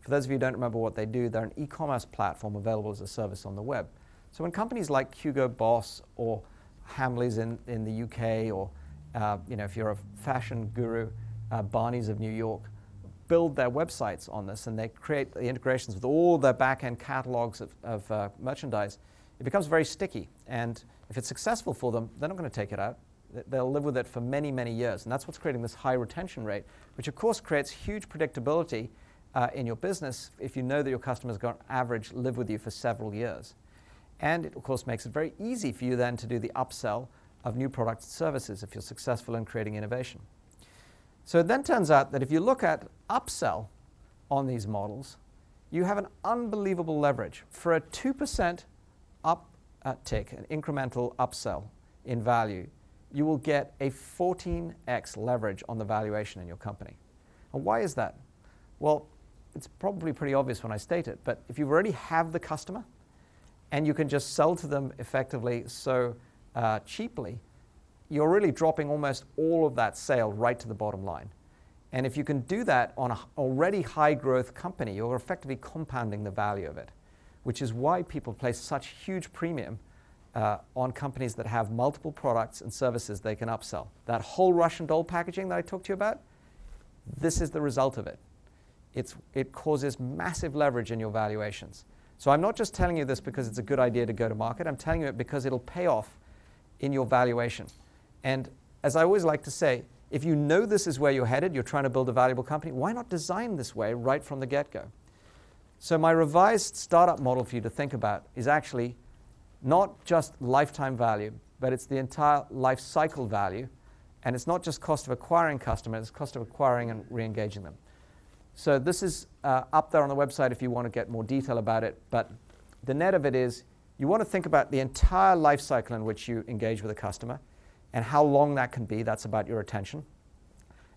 For those of you who don't remember what they do, they're an e-commerce platform available as a service on the web. So when companies like Hugo Boss or Hamleys in, in the UK, or uh, you know, if you're a fashion guru, uh, Barney's of New York, build their websites on this and they create the integrations with all their back-end catalogs of, of uh, merchandise, it becomes very sticky. And if it's successful for them, they're not going to take it out. They'll live with it for many, many years. And that's what's creating this high retention rate, which of course creates huge predictability uh, in your business if you know that your customers to average live with you for several years. And it, of course, makes it very easy for you then to do the upsell of new products and services if you're successful in creating innovation. So it then turns out that if you look at upsell on these models, you have an unbelievable leverage. For a 2% uptick, an incremental upsell in value, you will get a 14x leverage on the valuation in your company. And why is that? Well, it's probably pretty obvious when I state it, but if you already have the customer, and you can just sell to them effectively so uh, cheaply, you're really dropping almost all of that sale right to the bottom line. And if you can do that on an already high growth company, you're effectively compounding the value of it, which is why people place such huge premium uh, on companies that have multiple products and services they can upsell. That whole Russian doll packaging that I talked to you about, this is the result of it. It's, it causes massive leverage in your valuations. So I'm not just telling you this because it's a good idea to go to market. I'm telling you it because it'll pay off in your valuation. And as I always like to say, if you know this is where you're headed, you're trying to build a valuable company, why not design this way right from the get go? So, my revised startup model for you to think about is actually not just lifetime value, but it's the entire life cycle value. And it's not just cost of acquiring customers, it's cost of acquiring and re engaging them. So this is uh, up there on the website if you want to get more detail about it. But the net of it is you want to think about the entire life cycle in which you engage with a customer and how long that can be. That's about your attention.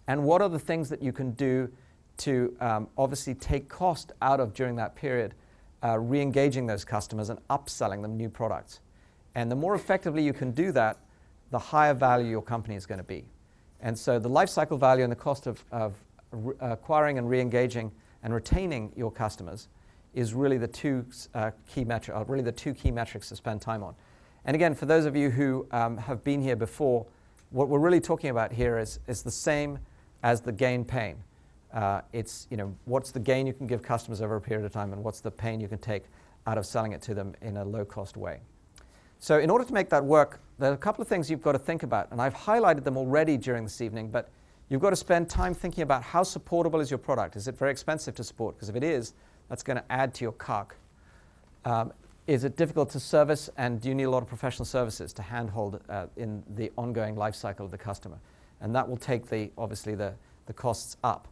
And what are the things that you can do to um, obviously take cost out of during that period, uh, re engaging those customers and upselling them new products. And the more effectively you can do that, the higher value your company is going to be. And so the life cycle value and the cost of, of acquiring and re-engaging and retaining your customers is really the two uh, key metrics, uh, really the two key metrics to spend time on. And again, for those of you who um, have been here before, what we're really talking about here is, is the same as the gain pain. Uh, it's, you know, what's the gain you can give customers over a period of time and what's the pain you can take out of selling it to them in a low cost way. So in order to make that work, there are a couple of things you've got to think about, and I've highlighted them already during this evening, but You've got to spend time thinking about how supportable is your product. Is it very expensive to support? Because if it is, that's going to add to your CAC. Um, is it difficult to service, and do you need a lot of professional services to handhold uh, in the ongoing life cycle of the customer? And that will take the obviously the, the costs up.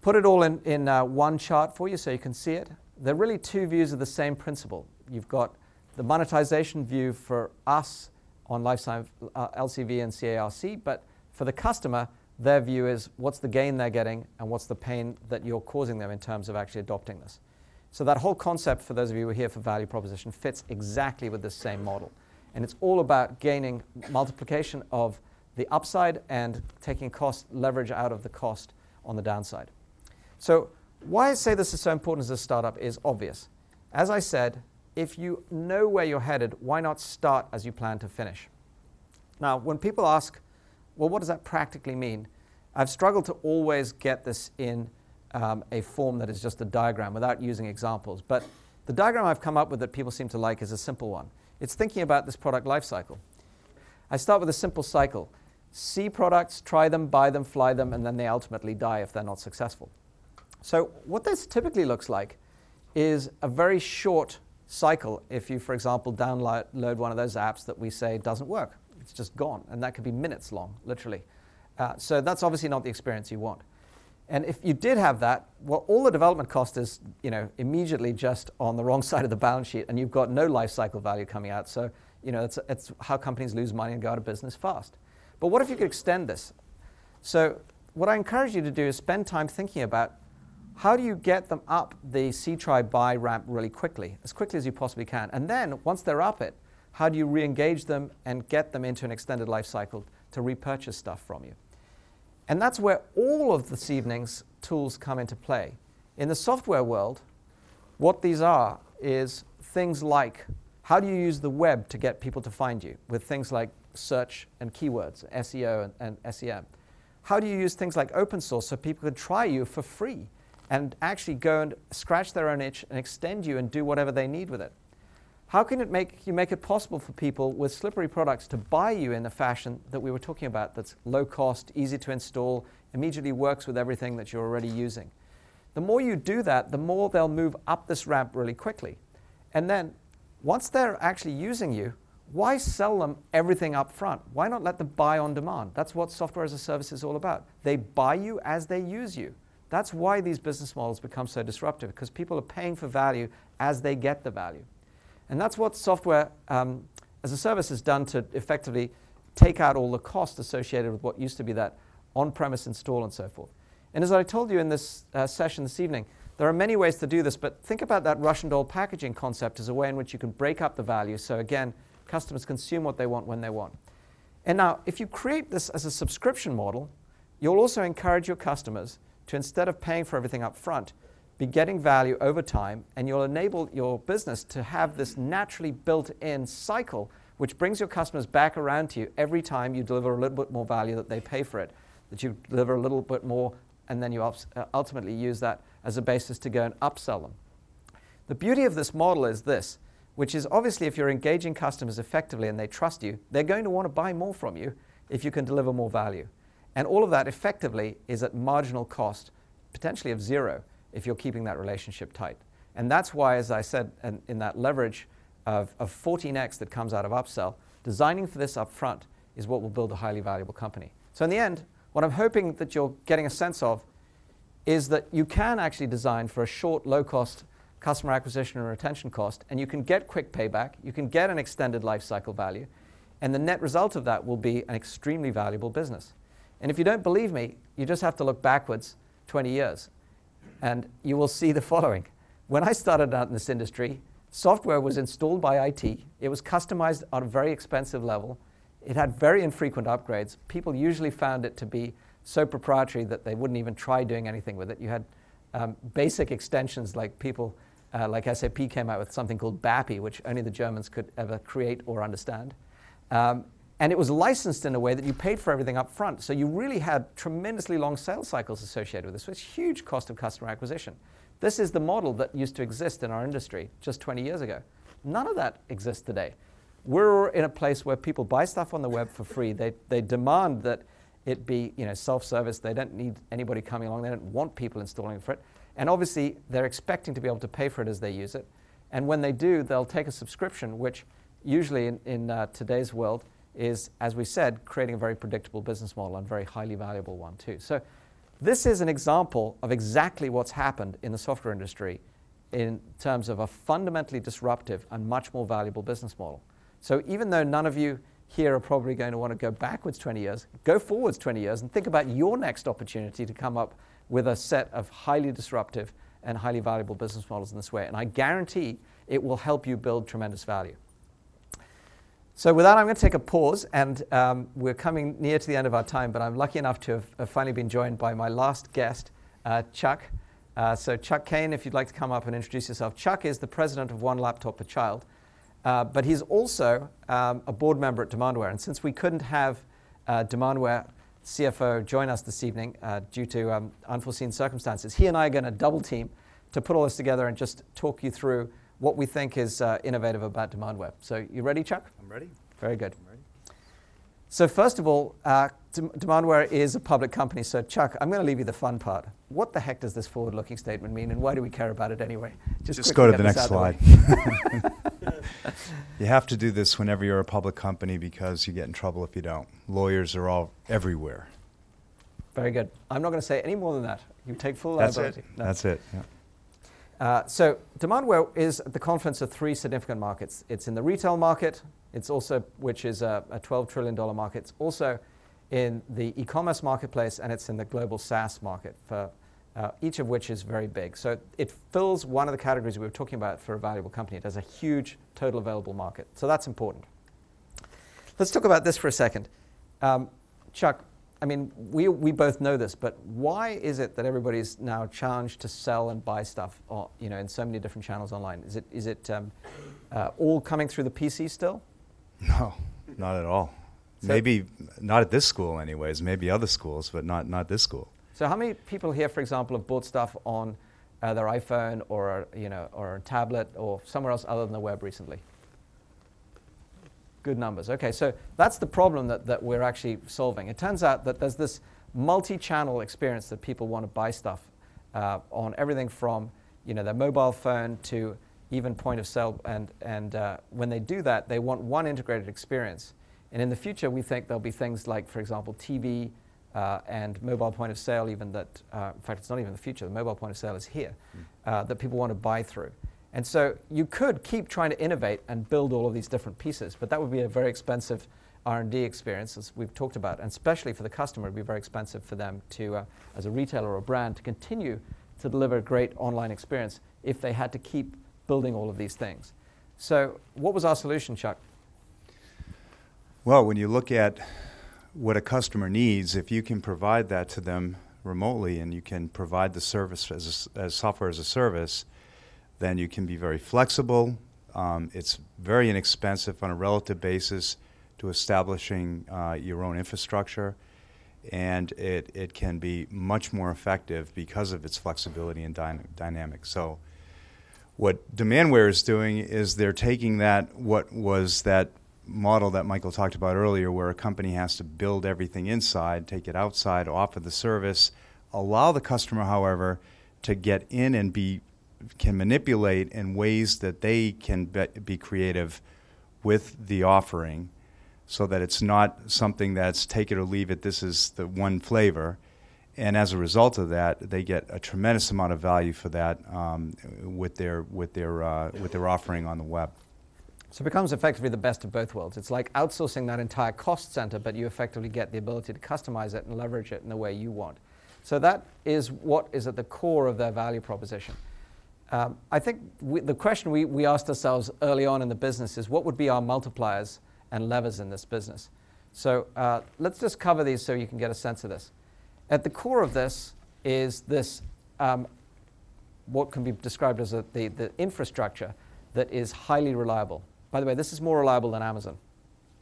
Put it all in, in uh, one chart for you so you can see it. They're really two views of the same principle. You've got the monetization view for us on lifetime uh, LCV and CARC, but for the customer, their view is what's the gain they're getting and what's the pain that you're causing them in terms of actually adopting this. So that whole concept, for those of you who are here for value proposition, fits exactly with this same model. And it's all about gaining multiplication of the upside and taking cost leverage out of the cost on the downside. So why I say this is so important as a startup is obvious. As I said, if you know where you're headed, why not start as you plan to finish? Now, when people ask, well, what does that practically mean? I've struggled to always get this in um, a form that is just a diagram without using examples. But the diagram I've come up with that people seem to like is a simple one. It's thinking about this product life cycle. I start with a simple cycle. See products, try them, buy them, fly them, and then they ultimately die if they're not successful. So what this typically looks like is a very short cycle if you, for example, download one of those apps that we say doesn't work it's just gone. And that could be minutes long, literally. Uh, so that's obviously not the experience you want. And if you did have that, well, all the development cost is, you know, immediately just on the wrong side of the balance sheet, and you've got no life cycle value coming out. So, you know, it's, it's how companies lose money and go out of business fast. But what if you could extend this? So what I encourage you to do is spend time thinking about how do you get them up the C try buy ramp really quickly, as quickly as you possibly can. And then once they're up it, how do you re-engage them and get them into an extended life cycle to repurchase stuff from you? And that's where all of this evening's tools come into play. In the software world, what these are is things like how do you use the web to get people to find you with things like search and keywords, SEO and, and SEM? How do you use things like open source so people can try you for free and actually go and scratch their own itch and extend you and do whatever they need with it? How can it make you make it possible for people with slippery products to buy you in the fashion that we were talking about that's low cost, easy to install, immediately works with everything that you're already using? The more you do that, the more they'll move up this ramp really quickly. And then once they're actually using you, why sell them everything up front? Why not let them buy on demand? That's what software as a service is all about. They buy you as they use you. That's why these business models become so disruptive, because people are paying for value as they get the value. And that's what software um, as a service has done to effectively take out all the cost associated with what used to be that on-premise install and so forth. And as I told you in this uh, session this evening, there are many ways to do this, but think about that Russian doll packaging concept as a way in which you can break up the value. So again, customers consume what they want when they want. And now, if you create this as a subscription model, you'll also encourage your customers to, instead of paying for everything up front, be getting value over time, and you'll enable your business to have this naturally built in cycle, which brings your customers back around to you every time you deliver a little bit more value that they pay for it, that you deliver a little bit more, and then you uh, ultimately use that as a basis to go and upsell them. The beauty of this model is this, which is obviously if you're engaging customers effectively and they trust you, they're going to want to buy more from you if you can deliver more value. And all of that effectively is at marginal cost, potentially of zero if you're keeping that relationship tight. And that's why, as I said in, in that leverage of, of 14x that comes out of upsell, designing for this up front is what will build a highly valuable company. So in the end, what I'm hoping that you're getting a sense of is that you can actually design for a short, low-cost customer acquisition and retention cost, and you can get quick payback, you can get an extended life cycle value, and the net result of that will be an extremely valuable business. And if you don't believe me, you just have to look backwards 20 years and you will see the following. When I started out in this industry, software was installed by IT. It was customized on a very expensive level. It had very infrequent upgrades. People usually found it to be so proprietary that they wouldn't even try doing anything with it. You had um, basic extensions like people, uh, like SAP came out with something called BAPI, which only the Germans could ever create or understand. Um, and it was licensed in a way that you paid for everything up front. So you really had tremendously long sales cycles associated with this. It's huge cost of customer acquisition. This is the model that used to exist in our industry just 20 years ago. None of that exists today. We're in a place where people buy stuff on the web for free. They, they demand that it be you know, self-service. They don't need anybody coming along. They don't want people installing for it. And obviously, they're expecting to be able to pay for it as they use it. And when they do, they'll take a subscription, which usually in, in uh, today's world is, as we said, creating a very predictable business model and very highly valuable one too. So this is an example of exactly what's happened in the software industry in terms of a fundamentally disruptive and much more valuable business model. So even though none of you here are probably going to want to go backwards 20 years, go forwards 20 years and think about your next opportunity to come up with a set of highly disruptive and highly valuable business models in this way. And I guarantee it will help you build tremendous value. So with that, I'm going to take a pause, and um, we're coming near to the end of our time, but I'm lucky enough to have, have finally been joined by my last guest, uh, Chuck. Uh, so Chuck Kane, if you'd like to come up and introduce yourself. Chuck is the president of One Laptop Per Child, uh, but he's also um, a board member at Demandware. And since we couldn't have uh, Demandware CFO join us this evening uh, due to um, unforeseen circumstances, he and I are going to double team to put all this together and just talk you through what we think is uh, innovative about Demandware. So you ready, Chuck? I'm ready. Very good. I'm ready. So first of all, uh, Demandware is a public company. So Chuck, I'm going to leave you the fun part. What the heck does this forward-looking statement mean, and why do we care about it anyway? Just, Just go to the next slide. you have to do this whenever you're a public company because you get in trouble if you don't. Lawyers are all everywhere. Very good. I'm not going to say any more than that. You take full That's liability. It. No. That's it. Yeah. Uh, so Demandware is at the confluence of three significant markets. It's in the retail market, it's also, which is a, a $12 trillion market. It's also in the e-commerce marketplace and it's in the global SaaS market for uh, each of which is very big. So it fills one of the categories we were talking about for a valuable company. It has a huge total available market. So that's important. Let's talk about this for a second. Um, Chuck, I mean, we, we both know this, but why is it that everybody's now challenged to sell and buy stuff or, you know, in so many different channels online? Is it, is it um, uh, all coming through the PC still? No, not at all. So- maybe not at this school, anyways. Maybe other schools, but not not this school. So how many people here, for example, have bought stuff on uh, their iPhone or, you know, or a tablet or somewhere else other than the web recently? Good numbers. Okay, so that's the problem that, that we're actually solving. It turns out that there's this multi-channel experience that people want to buy stuff uh, on everything from you know, their mobile phone to even point of sale. And, and uh, when they do that, they want one integrated experience. And in the future, we think there'll be things like, for example, TV uh, and mobile point of sale, even that, uh, in fact, it's not even the future, the mobile point of sale is here, uh, that people want to buy through. And so you could keep trying to innovate and build all of these different pieces, but that would be a very expensive R&D experience, as we've talked about, and especially for the customer, it would be very expensive for them to, uh, as a retailer or a brand, to continue to deliver a great online experience if they had to keep building all of these things. So what was our solution, Chuck? Well, when you look at what a customer needs, if you can provide that to them remotely and you can provide the service as, a, as software as a service, then you can be very flexible. Um, it's very inexpensive on a relative basis to establishing uh, your own infrastructure, and it, it can be much more effective because of its flexibility and dyna- dynamic. So, what Demandware is doing is they're taking that what was that model that Michael talked about earlier, where a company has to build everything inside, take it outside, offer the service, allow the customer, however, to get in and be can manipulate in ways that they can be, creative with the offering, so that it's not something that's take it or leave it. This is the one flavor. And as a result of that, they get a tremendous amount of value for that um, with their with their uh, with their offering on the web. So it becomes effectively the best of both worlds. It's like outsourcing that entire cost center, but you effectively get the ability to customize it and leverage it in the way you want. So that is what is at the core of their value proposition. Um, I think we, the question we, we asked ourselves early on in the business is what would be our multipliers and levers in this business? So uh, let's just cover these so you can get a sense of this. At the core of this is this, um, what can be described as a, the, the infrastructure that is highly reliable. By the way, this is more reliable than Amazon,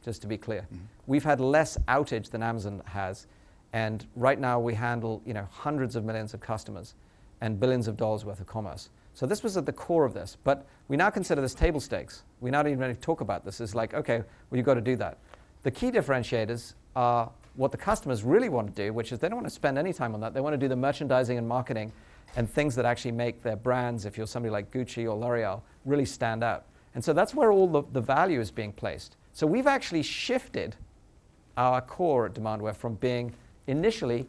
just to be clear. Mm-hmm. We've had less outage than Amazon has, and right now we handle you know, hundreds of millions of customers and billions of dollars worth of commerce. So this was at the core of this. But we now consider this table stakes. We not even talk about this. It's like, okay, well, you've got to do that. The key differentiators are what the customers really want to do, which is they don't want to spend any time on that. They want to do the merchandising and marketing and things that actually make their brands, if you're somebody like Gucci or L'Oreal, really stand out. And so that's where all the, the value is being placed. So we've actually shifted our core at Demandware from being initially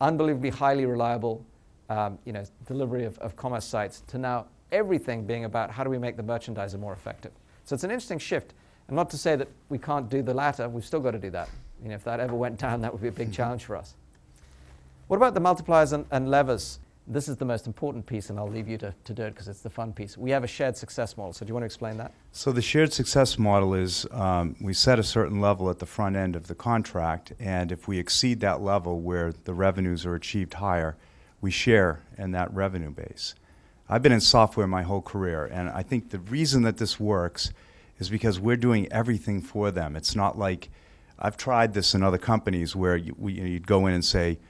unbelievably highly reliable um, you know, delivery of, of commerce sites to now everything being about how do we make the merchandiser more effective. So it's an interesting shift. And not to say that we can't do the latter, we've still got to do that. You know, if that ever went down, that would be a big challenge for us. What about the multipliers and, and levers? This is the most important piece, and I'll leave you to, to do it because it's the fun piece. We have a shared success model. So, do you want to explain that? So, the shared success model is um, we set a certain level at the front end of the contract, and if we exceed that level where the revenues are achieved higher, we share in that revenue base. I've been in software my whole career, and I think the reason that this works is because we're doing everything for them. It's not like I've tried this in other companies where you, we, you'd go in and say,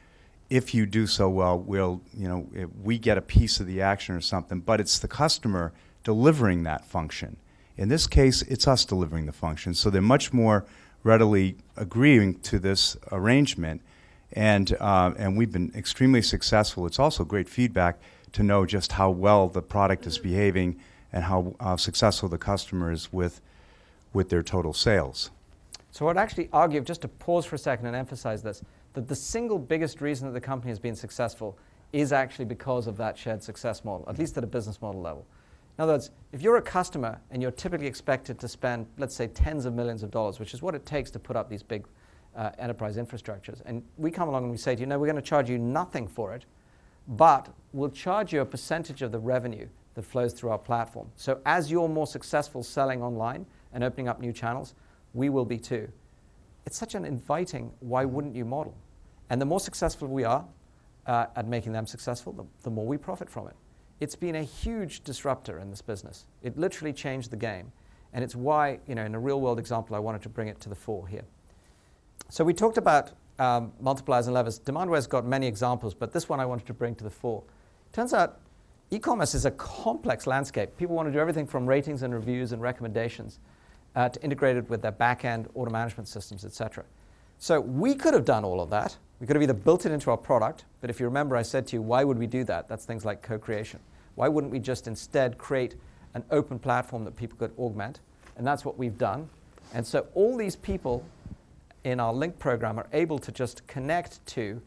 if you do so well, we'll, you know, we get a piece of the action or something, but it's the customer delivering that function. In this case, it's us delivering the function. So they're much more readily agreeing to this arrangement. And, uh, and we've been extremely successful. It's also great feedback to know just how well the product is behaving and how uh, successful the customer is with, with their total sales. So I'd actually argue, just to pause for a second and emphasize this, that the single biggest reason that the company has been successful is actually because of that shared success model, at least at a business model level. In other words, if you're a customer and you're typically expected to spend, let's say, tens of millions of dollars, which is what it takes to put up these big uh, enterprise infrastructures. And we come along and we say to you, no, we're going to charge you nothing for it, but we'll charge you a percentage of the revenue that flows through our platform. So as you're more successful selling online and opening up new channels, we will be too. It's such an inviting, why wouldn't you model? And the more successful we are uh, at making them successful, the, the more we profit from it. It's been a huge disruptor in this business. It literally changed the game. And it's why, you know, in a real world example, I wanted to bring it to the fore here. So we talked about um, multipliers and levers. Demandware's got many examples, but this one I wanted to bring to the fore. Turns out e-commerce is a complex landscape. People want to do everything from ratings and reviews and recommendations uh, to integrate it with their back-end order management systems, etc. So we could have done all of that. We could have either built it into our product, but if you remember, I said to you, why would we do that? That's things like co-creation. Why wouldn't we just instead create an open platform that people could augment? And that's what we've done. And so all these people in our link program are able to just connect to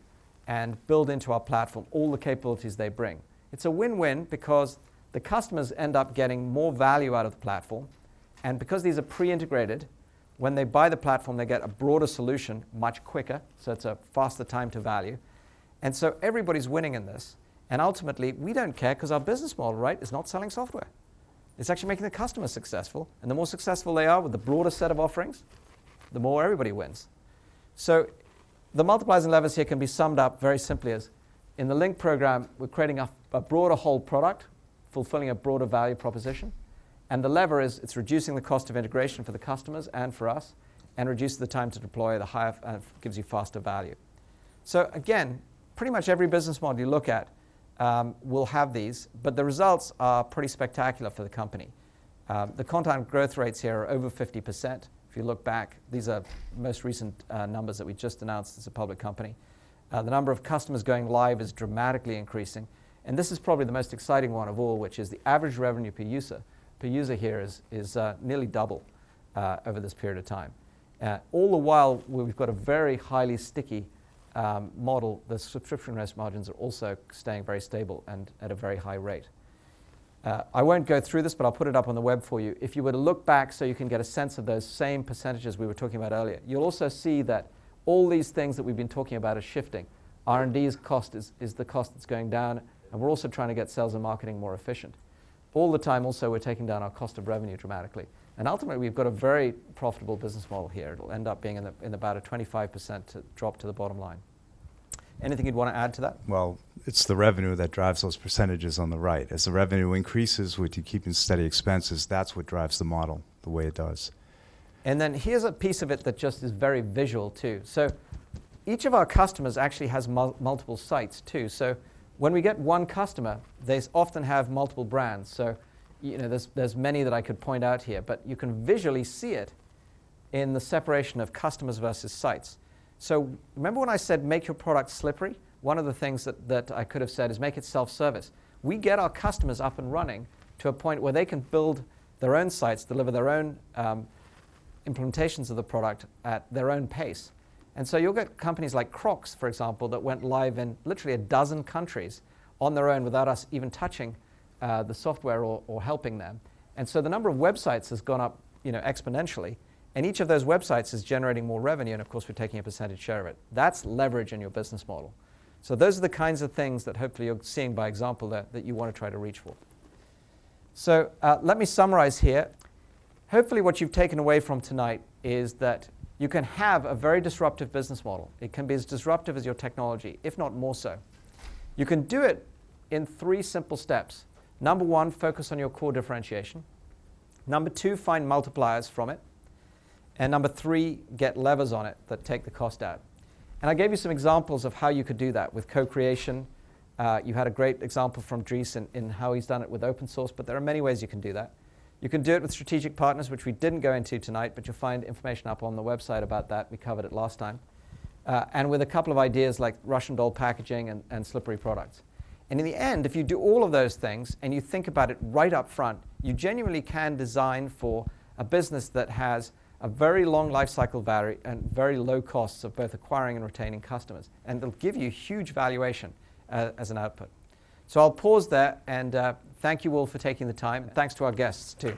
and build into our platform all the capabilities they bring. It's a win-win because the customers end up getting more value out of the platform. And because these are pre-integrated, when they buy the platform, they get a broader solution much quicker, so it's a faster time to value. And so everybody's winning in this. And ultimately, we don't care because our business model, right, is not selling software. It's actually making the customer successful. And the more successful they are with the broader set of offerings, the more everybody wins. So the multipliers and levers here can be summed up very simply as in the link program, we're creating a, a broader whole product, fulfilling a broader value proposition. And the lever is it's reducing the cost of integration for the customers and for us, and reduces the time to deploy, the higher, uh, gives you faster value. So again, pretty much every business model you look at um, will have these, but the results are pretty spectacular for the company. Um, the compound growth rates here are over 50%. If you look back, these are most recent uh, numbers that we just announced as a public company. Uh, the number of customers going live is dramatically increasing. And this is probably the most exciting one of all, which is the average revenue per user per user here is, is uh, nearly double uh, over this period of time. Uh, all the while, we've got a very highly sticky um, model. The subscription gross margins are also staying very stable and at a very high rate. Uh, I won't go through this, but I'll put it up on the web for you. If you were to look back so you can get a sense of those same percentages we were talking about earlier, you'll also see that all these things that we've been talking about are shifting. R&D's cost is, is the cost that's going down, and we're also trying to get sales and marketing more efficient all the time also we're taking down our cost of revenue dramatically. And ultimately, we've got a very profitable business model here. It'll end up being in, the, in about a 25% to drop to the bottom line. Anything you'd want to add to that? Well, it's the revenue that drives those percentages on the right. As the revenue increases with you keeping steady expenses, that's what drives the model the way it does. And then here's a piece of it that just is very visual too. So each of our customers actually has mul multiple sites too. So when we get one customer, they often have multiple brands. So, you know, there's, there's many that I could point out here, but you can visually see it in the separation of customers versus sites. So remember when I said make your product slippery? One of the things that, that I could have said is make it self-service. We get our customers up and running to a point where they can build their own sites, deliver their own um, implementations of the product at their own pace. And so you'll get companies like Crocs, for example, that went live in literally a dozen countries on their own without us even touching uh, the software or, or, helping them. And so the number of websites has gone up you know, exponentially. And each of those websites is generating more revenue, and of course, we're taking a percentage share of it. That's leverage in your business model. So those are the kinds of things that hopefully you're seeing by example that, that you want to try to reach for. So uh, let me summarize here. Hopefully, what you've taken away from tonight is that you can have a very disruptive business model. It can be as disruptive as your technology, if not more so. You can do it in three simple steps. Number one, focus on your core differentiation. Number two, find multipliers from it. And number three, get levers on it that take the cost out. And I gave you some examples of how you could do that with co creation. Uh, you had a great example from Dries in, in how he's done it with open source, but there are many ways you can do that. You can do it with strategic partners, which we didn't go into tonight, but you'll find information up on the website about that. We covered it last time. Uh, and with a couple of ideas like Russian doll packaging and, and slippery products. And in the end, if you do all of those things and you think about it right up front, you genuinely can design for a business that has a very long life cycle value and very low costs of both acquiring and retaining customers. And it'll give you huge valuation uh, as an output. So I'll pause there and uh, thank you all for taking the time. Thanks to our guests, too.